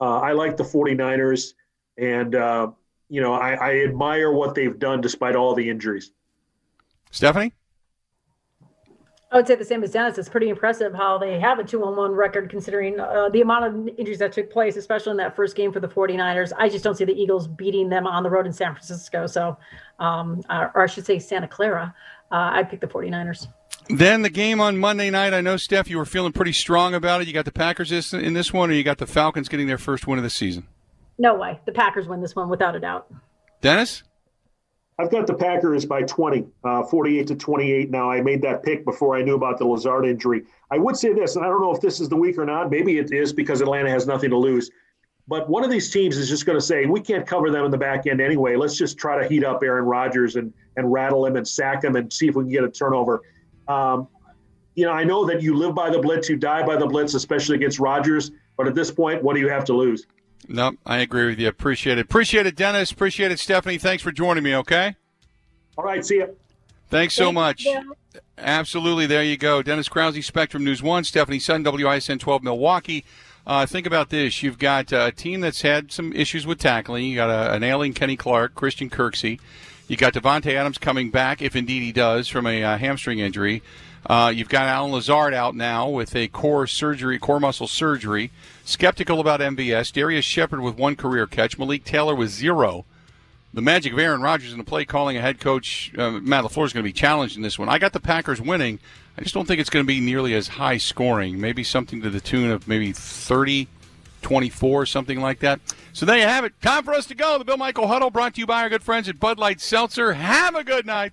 Uh, I like the 49ers, and, uh, you know, I, I admire what they've done despite all the injuries. Stephanie? I would say the same as Dennis. It's pretty impressive how they have a two on one record considering uh, the amount of injuries that took place, especially in that first game for the 49ers. I just don't see the Eagles beating them on the road in San Francisco. So, um, or I should say Santa Clara. Uh, I'd pick the 49ers. Then the game on Monday night. I know, Steph, you were feeling pretty strong about it. You got the Packers in this one, or you got the Falcons getting their first win of the season? No way. The Packers win this one without a doubt. Dennis? I've got the Packers by 20, uh, 48 to 28 now. I made that pick before I knew about the Lazard injury. I would say this, and I don't know if this is the week or not. Maybe it is because Atlanta has nothing to lose. But one of these teams is just going to say, we can't cover them in the back end anyway. Let's just try to heat up Aaron Rodgers and, and rattle him and sack him and see if we can get a turnover. Um, you know, I know that you live by the blitz, you die by the blitz, especially against Rodgers. But at this point, what do you have to lose? No, I agree with you. Appreciate it. Appreciate it, Dennis. Appreciate it, Stephanie. Thanks for joining me, okay? All right, see you. Thanks so much. Absolutely. There you go. Dennis Krause, Spectrum News 1, Stephanie Sutton, WISN 12 Milwaukee. Uh, think about this. You've got a team that's had some issues with tackling. You got a, an ailing Kenny Clark, Christian Kirksey. You got Davante Adams coming back, if indeed he does, from a uh, hamstring injury. Uh, you've got Allen Lazard out now with a core surgery, core muscle surgery. Skeptical about MVS. Darrius Shepherd with one career catch. Malik Taylor with zero. The magic of Aaron Rodgers in the play calling, a head coach, uh, Matt LaFleur is going to be challenged in this one. I got the Packers winning. I just don't think it's going to be nearly as high scoring. Maybe something to the tune of maybe 30, 24, something like that. So there you have it. Time for us to go. The Bill Michael Huddle brought to you by our good friends at Bud Light Seltzer. Have a good night.